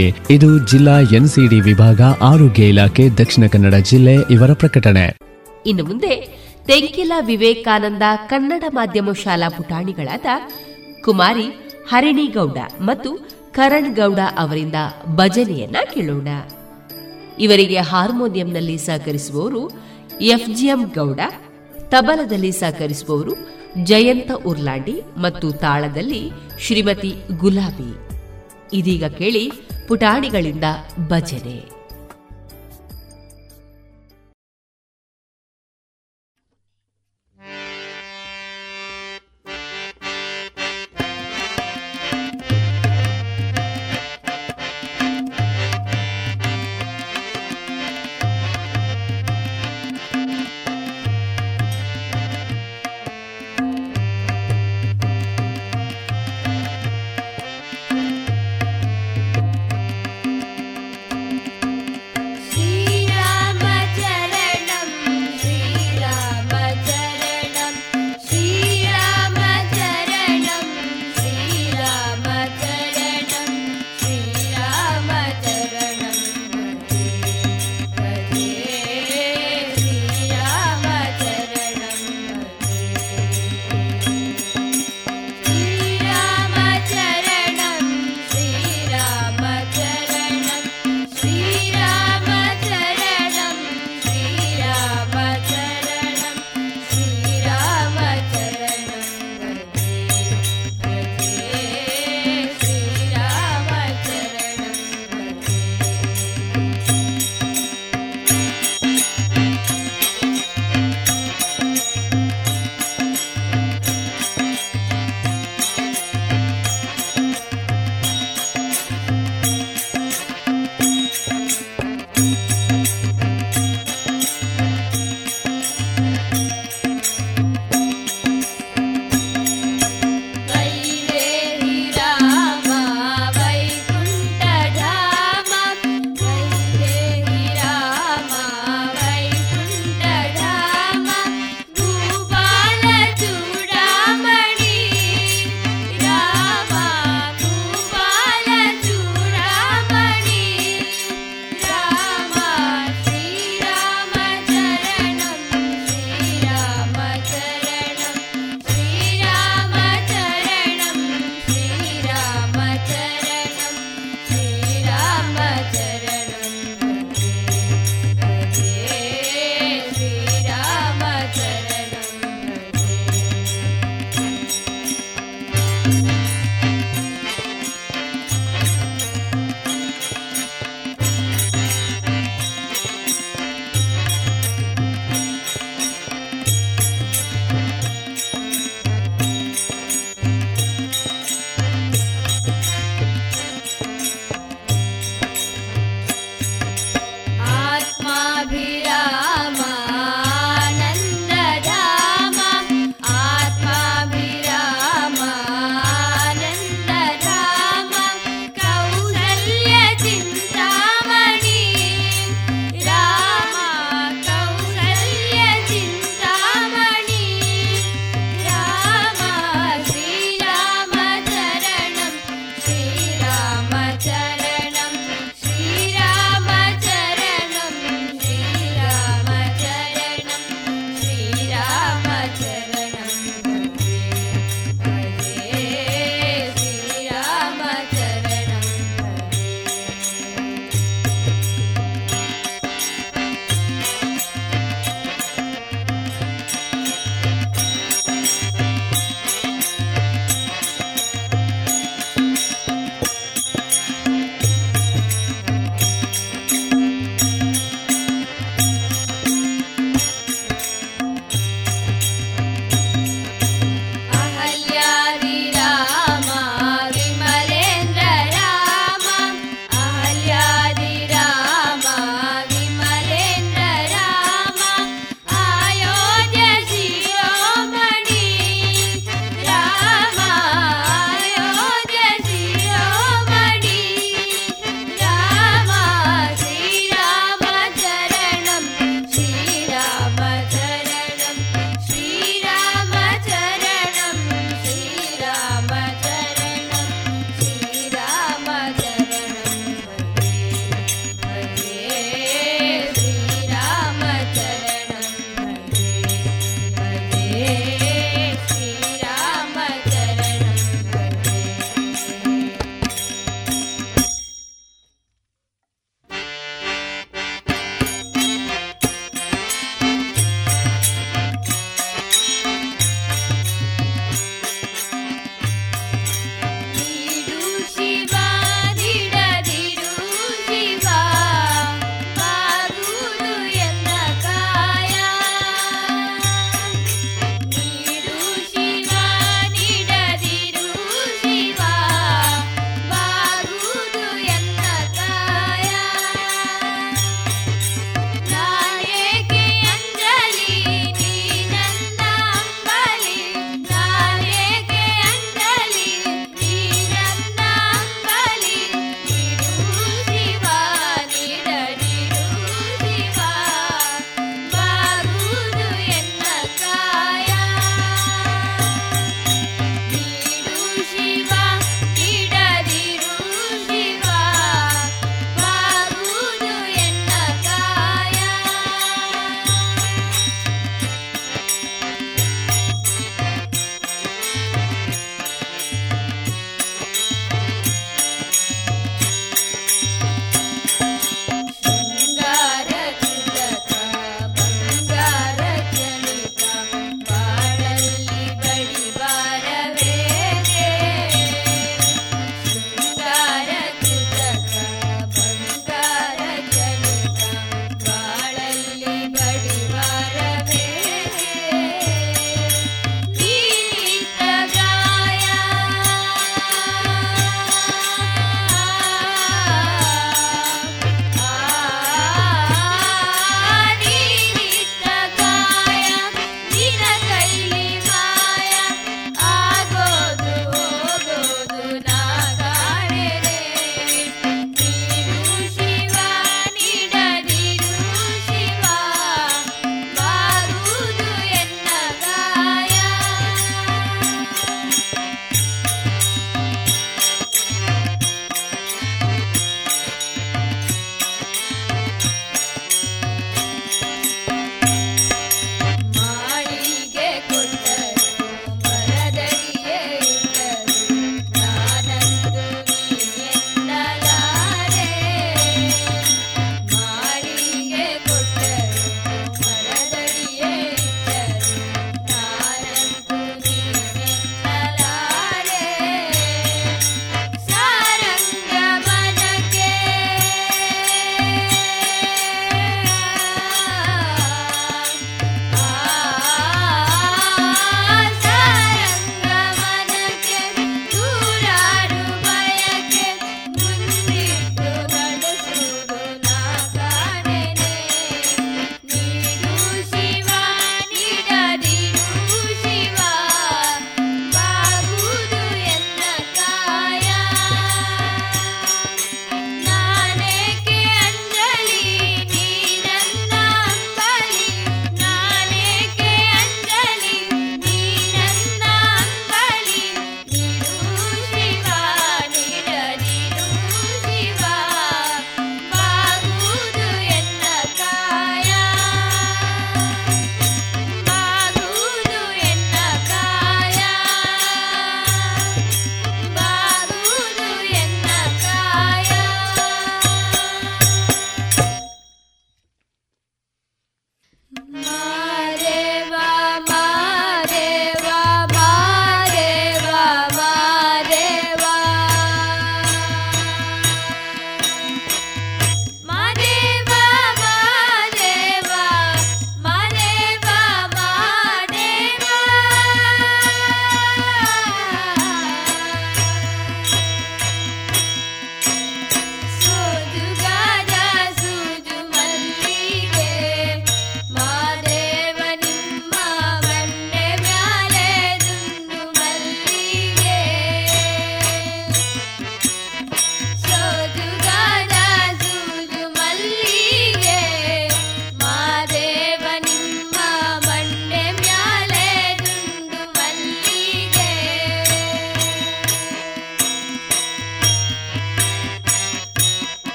ಇದು ಜಿಲ್ಲಾ ಎನ್ಸಿಡಿ ವಿಭಾಗ ಆರೋಗ್ಯ ಇಲಾಖೆ ದಕ್ಷಿಣ ಕನ್ನಡ ಜಿಲ್ಲೆ ಇವರ ಪ್ರಕಟಣೆ. ಇನ್ನು ಮುಂದೆ ತೆಂಕಿಲ ವಿವೇಕಾನಂದ ಕನ್ನಡ ಮಾಧ್ಯಮ ಶಾಲಾ ಪುಟಾಣಿಗಳಾದ ಕುಮಾರಿ, ಹರಿಣಿಗೌಡ ಮತ್ತು ಕರಣ್ ಗೌಡ ಅವರಿಂದ ಭಜನೆಯನ್ನ ಕೇಳೋಣ. ಇವರಿಗೆ ಹಾರ್ಮೋನಿಯಂನಲ್ಲಿ ಸಹಕರಿಸುವವರು ಎಫ್ಜಿಎಂ ಗೌಡ, ತಬಲದಲ್ಲಿ ಸಹಕರಿಸುವವರು ಜಯಂತ ಉರ್ಲಾಂಡಿ ಮತ್ತು ತಾಳದಲ್ಲಿ ಶ್ರೀಮತಿ ಗುಲಾಬಿ. ಇದೀಗ ಕೇಳಿ ಪುಟಾಣಿಗಳಿಂದ ಭಜನೆ.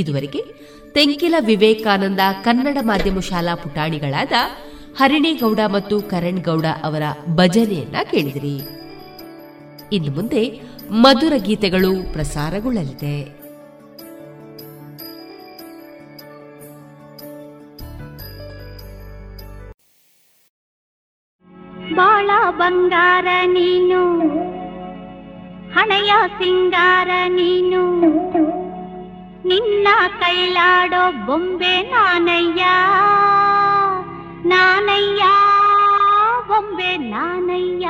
ಇದುವರೆಗೆ ತೆಂಕಿಲ ವಿವೇಕಾನಂದ ಕನ್ನಡ ಮಾಧ್ಯಮ ಶಾಲಾ ಪುಟಾಣಿಗಳಾದ ಹರಿಣೇಗೌಡ ಮತ್ತು ಕರಣ್ ಗೌಡ ಅವರ ಭಜನೆಯನ್ನ ಕೇಳಿದಿರಿ. ಇನ್ನು ಮುಂದೆ ಮಧುರ ಗೀತೆಗಳು ಪ್ರಸಾರಗೊಳ್ಳಲಿದೆ. ಬಾಳ ಬಂಗಾರ ನೀನು, ಹಣೆಯ ಸಿಂಗಾರ ನೀನು. ನಿನ್ನ ಕೈಲಾಡೋ ಬೊಂಬೆ ನಾನಯ್ಯ ನಾನಯ್ಯ ಬೊಂಬೆ ನಾನಯ್ಯ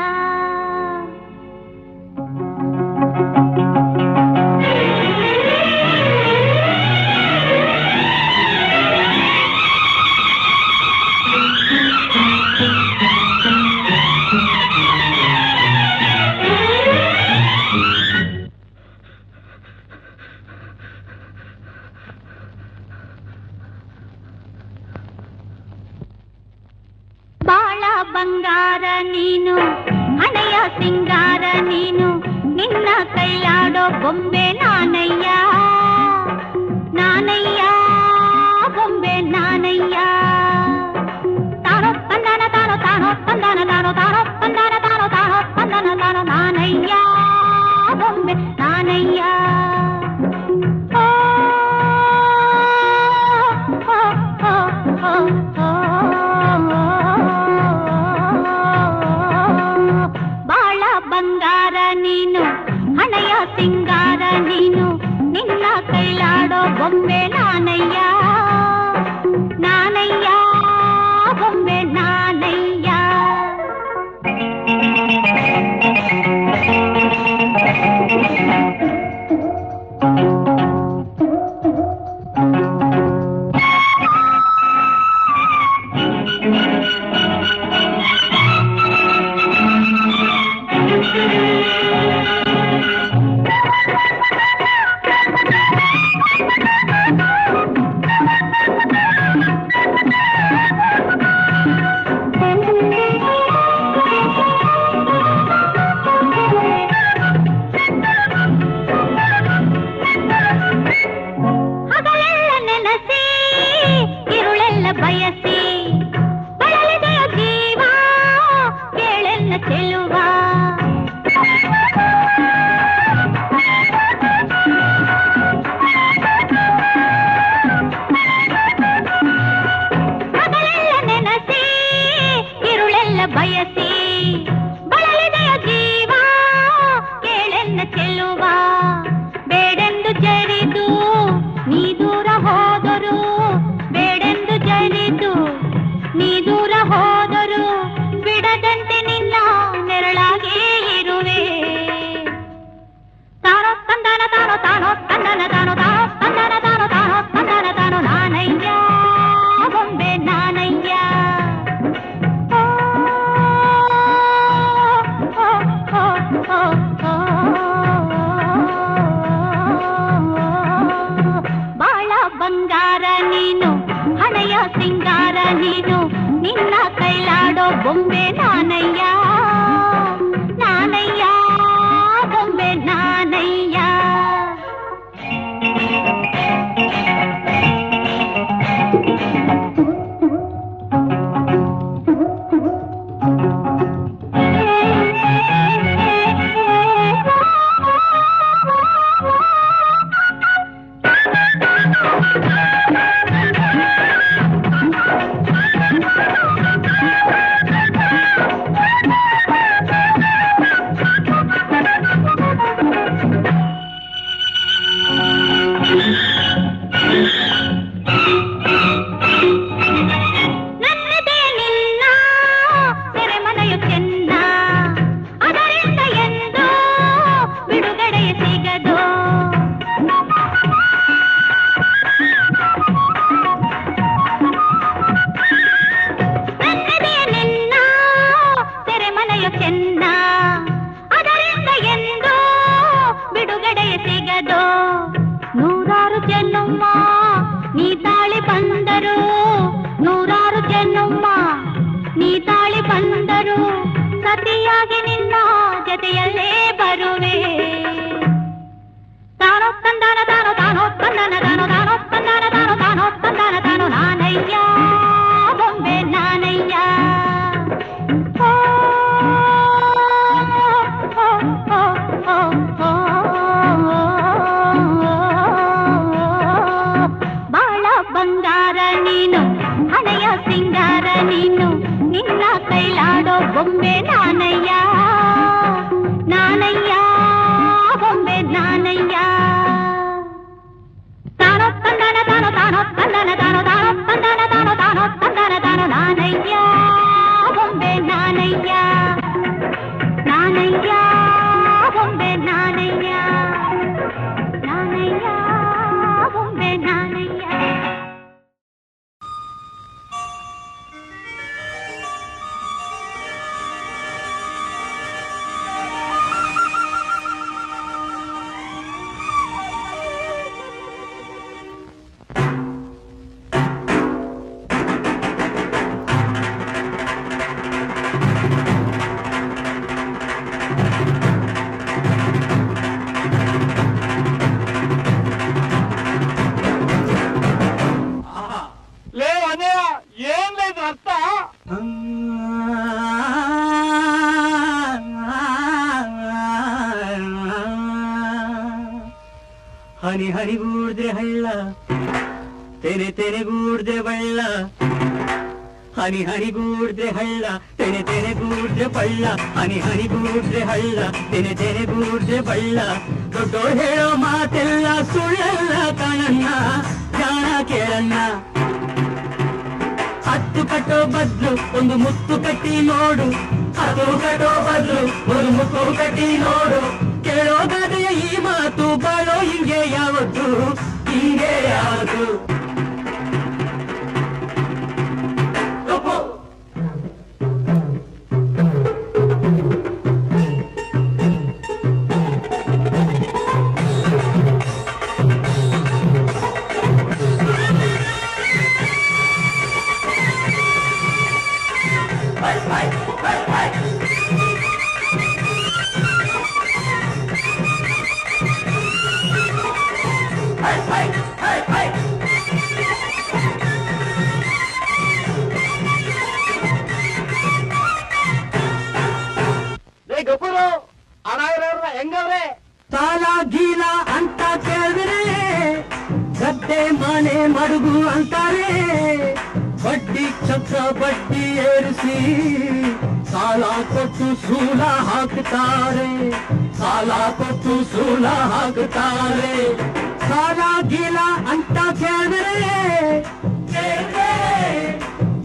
ಗೀಲ ಅಂತ ಕೇಳಿದ್ರೆ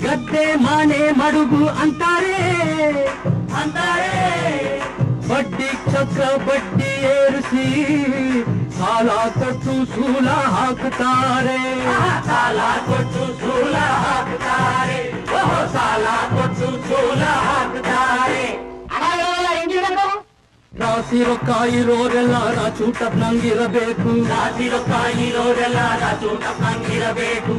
ಗದ್ದೆ ಮನೆ ಮಡುಗು ಅಂತಾರೆ ಅಂತಾರೆ ಬಡ್ಡಿ ಚಕ್ರ ಬಡ್ಡಿ ಏರಿಸಿ ಸಾಲ ಕೊಟ್ಟು ಸೂಲ ಹಾಕ್ತಾರೆ ಸಾಲ ಕೊಟ್ಟು ಸೂಲ ಹಾಕ್ತಾರೆ ಓಹೋ ಸಾಲ ಕೊಟ್ಟು ಸೂಲ ರಾಸಿರೊಕ್ಕ ಇರೋರೆಲ್ಲ ರಾಚೂಟಪ್ ನಂಗಿರಬೇಕು ರಾಸಿರೊಕ್ಕ ಇರೋರೆಲ್ಲ ರಾಚೂಟಪ್ ನಂಗಿರಬೇಕು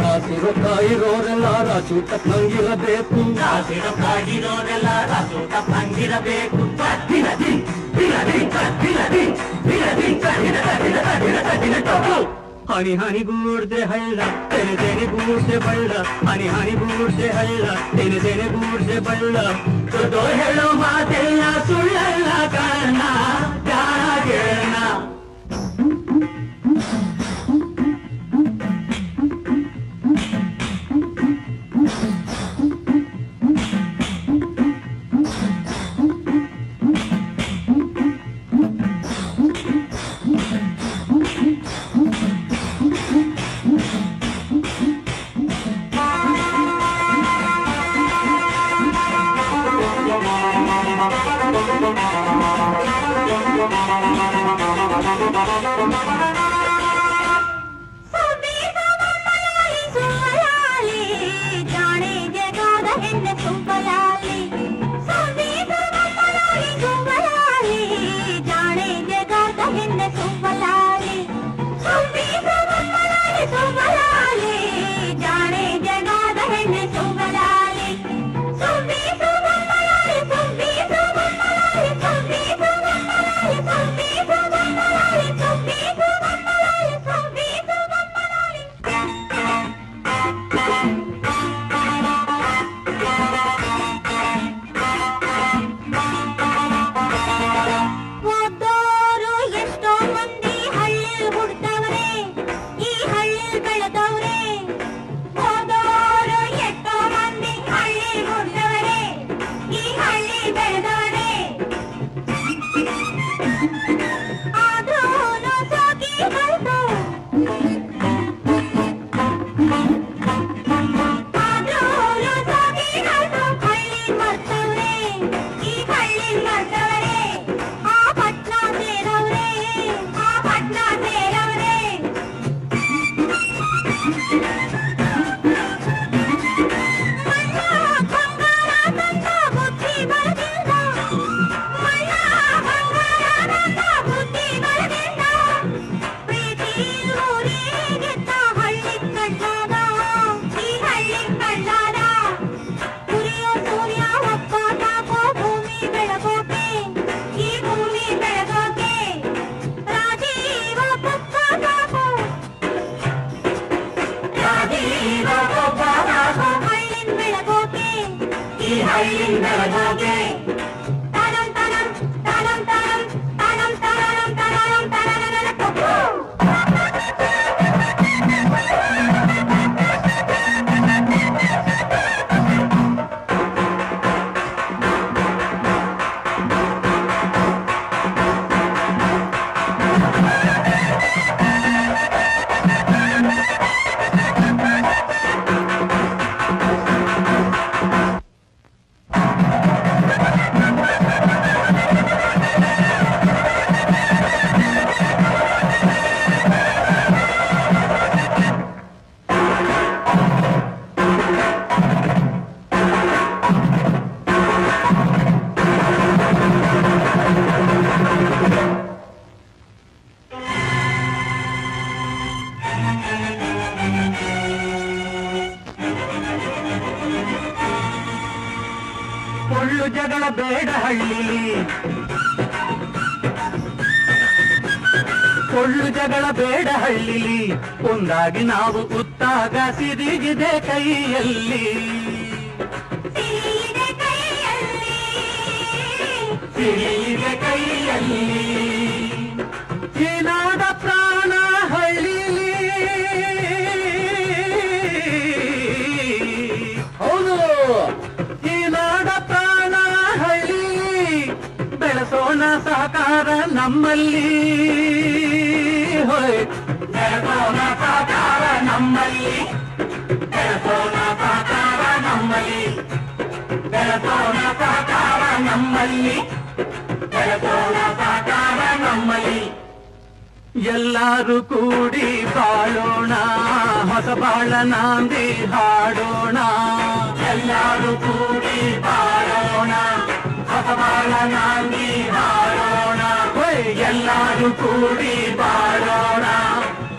ರಾಸಿರೊಕ್ಕ ಇರೋರೆಲ್ಲ ರಾಚೂಟಪ್ ನಂಗಿರಬೇಕು ರಾಸಿರೊಕ್ಕ ಇರೋರೆಲ್ಲ ರಾಚೂಟಪ್ ನಂಗಿರಬೇಕು ದಿನದಿ ದಿನದಿ ದಿನದಿ ದಿನದಿ ದಿನದಿ ದಿನದ ದಿನದ ದಿನದ ದಿನದ ದಿನದ हनी हनी बूट से हल्ला तेरे तेरे बूट से बल्ला। हनी हनी बूट से हल्ला तेरे तेरे बूट से बल्ला। तो दो हेलो माते तेरा सुन हल्ला करना। ಒಂದಾಗಿ ನಾವು ಉತ್ತಾಗ ಸಿರಿಗಿದೆ ಕೈಯಲ್ಲಿ. ಸಿಡಿಗಿದೆ ಕೈಯಲ್ಲಿ. ಏನಾದ ಪ್ರಾಣ ಹಳ್ಳಿ ಹೌದು. ಏನಾದ ಪ್ರಾಣ ಹಳ್ಳಿ ಬೆಳೆಸೋಣ ಸಹಕಾರ ನಮ್ಮಲ್ಲಿ. నమ్మలి బెలతో నా పాతార నమ్మలి బెలతో నా పాతార నమ్మలి బెలతో నా పాతార నమ్మలి ಎಲ್ಲಾರು ಕೂಡಿ ಬಾಳೋಣ ಹೊಸ ಬಾಳ ನಾಂದಿ ಹಾಡೋಣ ಎಲ್ಲಾರು ಕೂಡಿ ಬಾಳೋಣ ಹೊಸ ಬಾಳ ನಾಂದಿ ಹಾಡೋಣ ಎಲ್ಲಾರು ಕೂಡಿ ಬಾಳೋಣ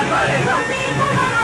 Everybody, everybody.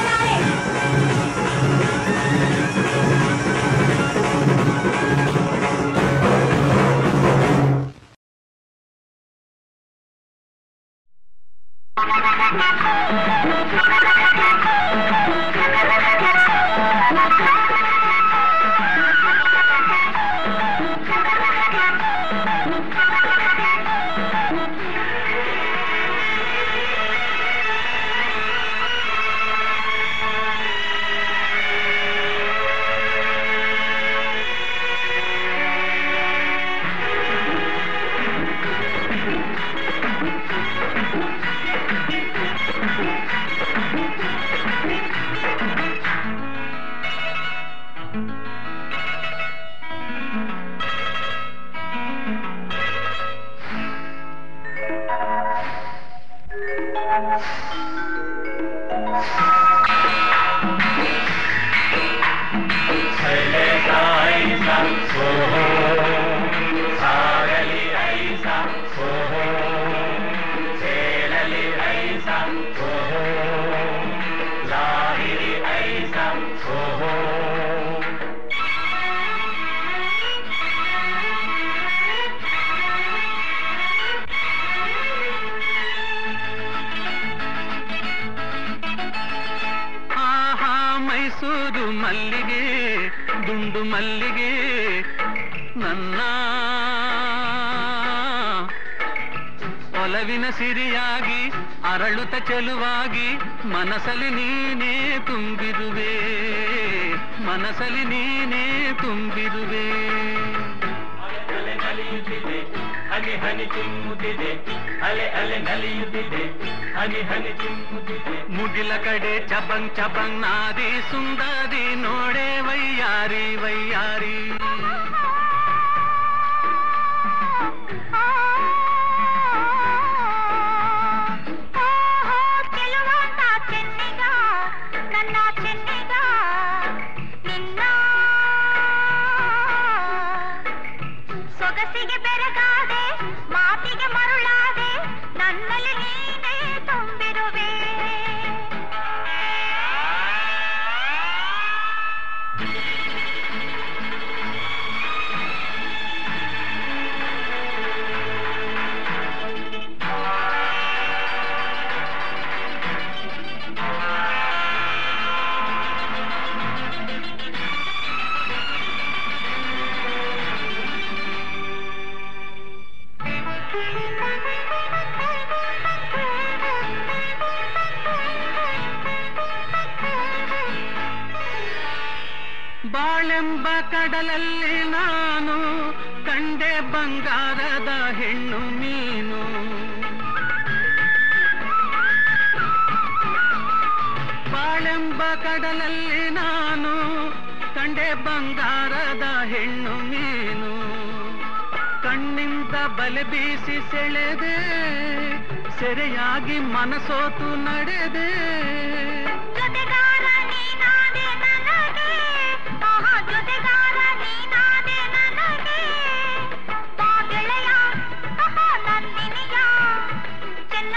ತಗಳುತ ಚೆಲುವಾಗಿ ಮನಸಲಿ ನೀನೇ ತುಂಬಿರುವೆ. ಮನಸಲಿ ನೀನೇ ತುಂಬಿರುವೆ. ನಲಿಯುತ್ತಿದೆ ಹನಿ ಹನಿ ಚಿಮ್ಮುತ್ತಿದೆ. ಅಲೆ ಅಲೆ ನಲಿಯುತ್ತಿದೆ ಹನಿ ಹನಿ ಚಿಮ್ಮುತ್ತಿದೆ. ಮುಗಿಲ ಕಡೆ ಚಬಂಗ್ ಚಬಂಗ್ ನಾದಿ ಸುಂದರಿ ನೋಡೆ ವೈಯಾರಿ ವೈಯಾರಿ. ಸೆರೆಯಾಗಿ ಮನಸೋತು ನಡೆದೆ ಜೊತೆಗಾರ ನೀನಾದೆ ನನಗೆ ಆಹಾ ಜೊತೆಗಾರ ನೀನಾದೆ ನನಗೆ ಬಾ ಗೆಳೆಯ ಆಹಾ ನಂದಿನಿಯ ಚೆನ್ನ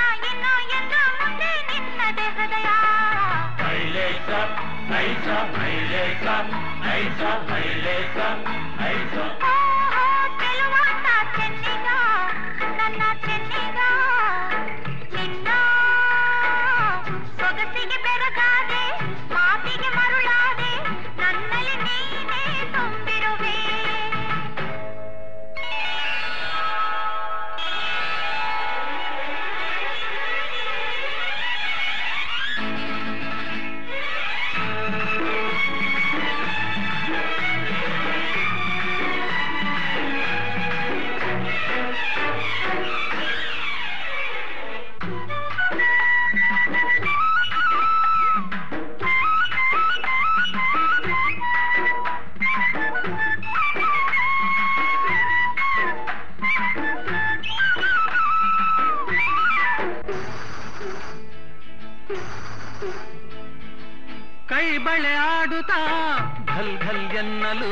ಘಲ್ ಘಲ್ ಎನ್ನಲು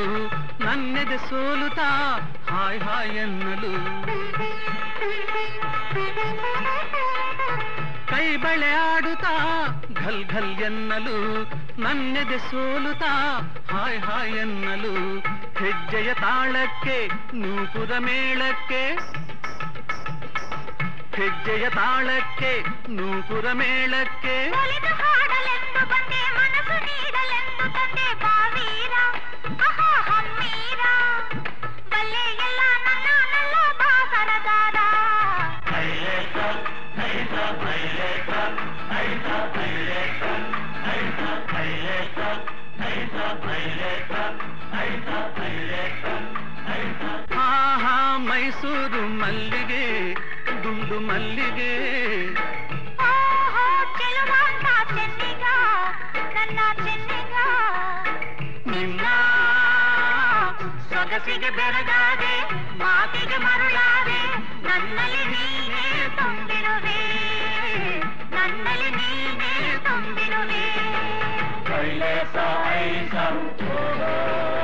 ನನ್ನೆದೆ ಸೋಲುತ್ತಾ ಹಾಯ್ ಹಾಯ್ ಎನ್ನಲು ಕೈ ಬಳೆ ಆಡುತ್ತಾ ಘಲ್ ಘಲ್ ಎನ್ನಲು ನನ್ನೆದೆ ಸೋಲುತ್ತಾ ಹಾಯ್ ಹಾಯ್ ಎನ್ನಲು ಹೆಜ್ಜೆಯ ತಾಳಕ್ಕೆ ನೂಪುರ ಮೇಳಕ್ಕೆ ಹೆಜ್ಜೆಯ ತಾಳಕ್ಕೆ ನೂಪುರ ಮೇಳಕ್ಕೆ ಒಲಿದು ಹಾಡಲೆಂದು ಬಂದೆ ಮನಸ್ಸು ನೀಡಲೆಂದು ತಂದೆ ಬಾವೀರ ಹಾ ಹಾ ಮೈಸೂರು ಮಲ್ಲಿಗೆ ದುಂಡು ಮಲ್ಲಿಗೆ. ನಿನ್ನ ಸೊಗಸಿಗೆ ಬೆರಗಾದೆ ಮಾತಿಗೆ ಮರುಳಾದೆ ನನ್ನಲ್ಲಿ ನೀನೇ Ilesa Aisam Kudu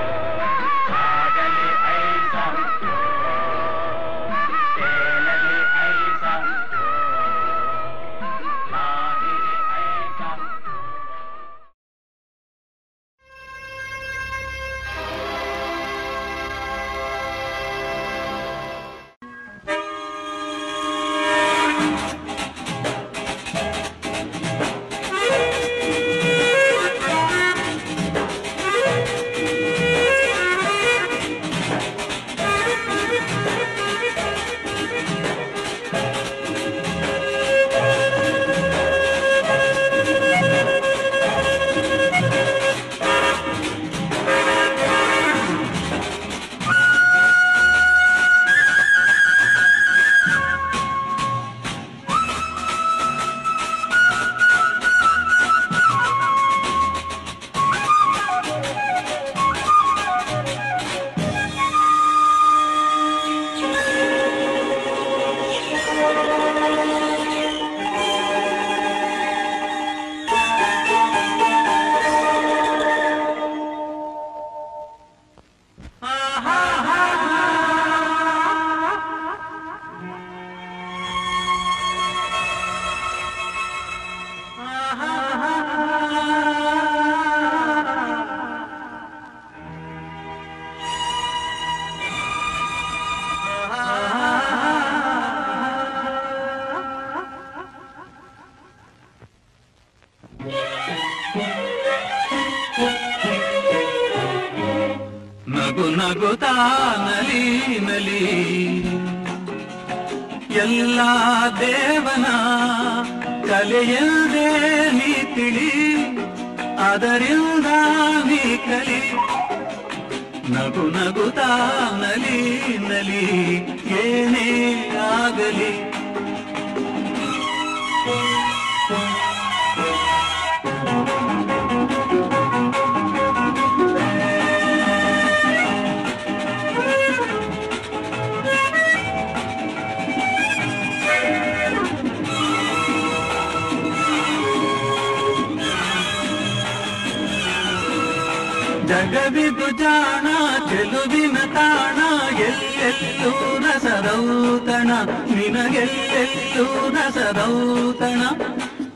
ಜಗವಿದು ಜಾಣ ಚೆಲುವಿನ ತಾಣ ಎಲ್ಲೆಲ್ಲೂ ರಸದೌತಣ ನಿನಗೆಲ್ಲೆಲ್ಲೂ ರಸದೌತಣ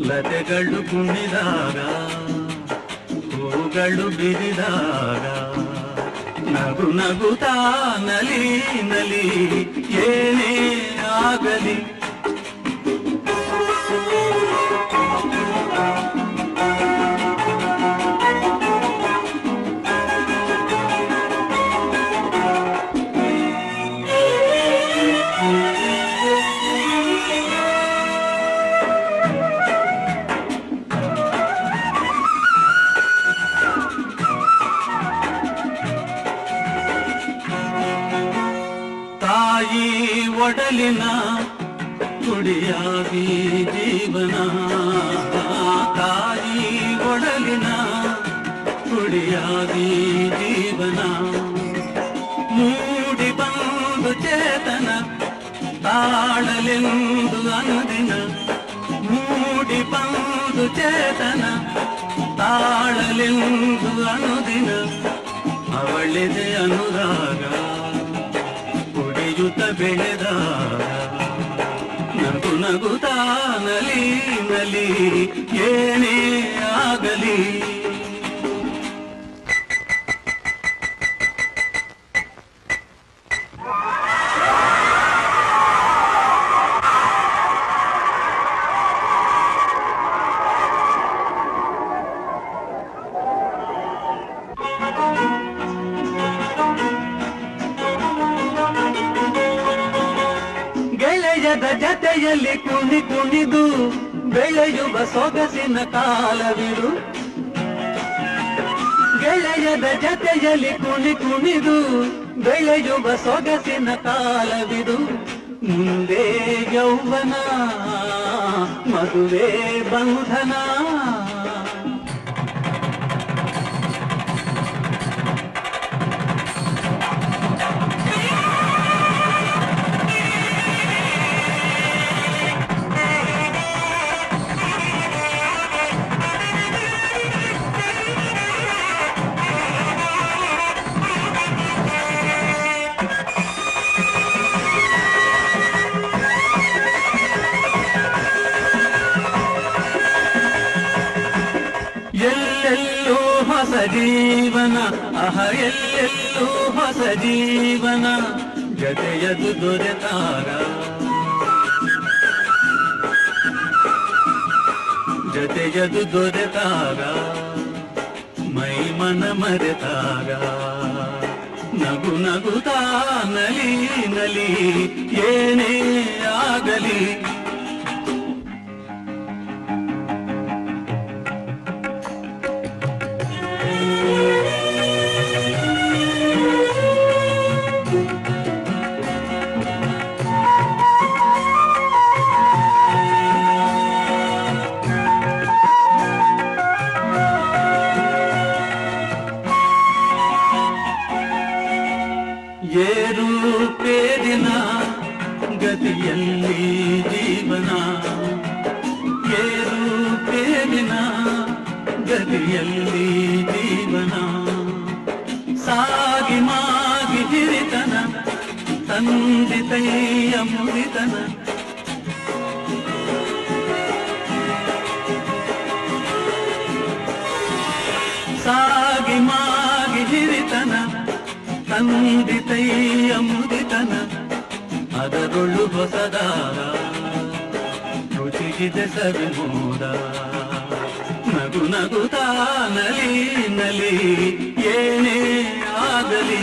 ಲತೆಗಳು ಕುಣಿದಾಗ ಹೂಗಳು ಬಿರಿದಾಗ ನಗು ನಗುತ್ತಾ ನಲಿ ನಲಿ ಏನೇ ಆಗಲಿ ಜೀವನ ತಾಯಿ ಒಡಲಿನ ಕುಡಿಯಾಗಿ ಜೀವನ ಮೂಡಿ ಬಂದು ಚೇತನ ತಾಳಲೆಂದು ಅನುದಿನ ಮೂಡಿ ಬಂದು ಚೇತನ ತಾಳಲೆಂದು ಅನುದಿನ ಅವಳಿದೆ ಅನುರಾಗ ಕುಡಿಯುತ್ತ ಬೆಳೆದಾಗ ನಗು ನಗುತ್ತಾ ನಲಿ ನಲಿ ಏನೇ ಆಗಲಿ. ಕುಣಿದು ಬೆಳೆಯುವ ಸೊಗಸಿನ ಕಾಲವಿದು ಮುಂದೆ ಯೌವನ ಮದುವೆ ಬಂಧನ. ಏರು ಗತಿಯಲ್ಲಿ ಜೀವನ? ಏರು ಗತಿಯಲ್ಲಿ ಜೀವನ? ಸಾಗಿ ಮಾಗಿ ಹಿರಿತನ ತಂದಿತೈಯ ಮುರಿತನ ತಂದಿತೈಯ ಅಮೃತನ ಅದರೊಳು ಹೊಸದಾರ ರುಚಿಗಿದೆ ಸವಿಮೋದ ನಗು ನಗುತ್ತಾ ನಲಿ ನಲಿ ಏನೇ ಆಗಲಿ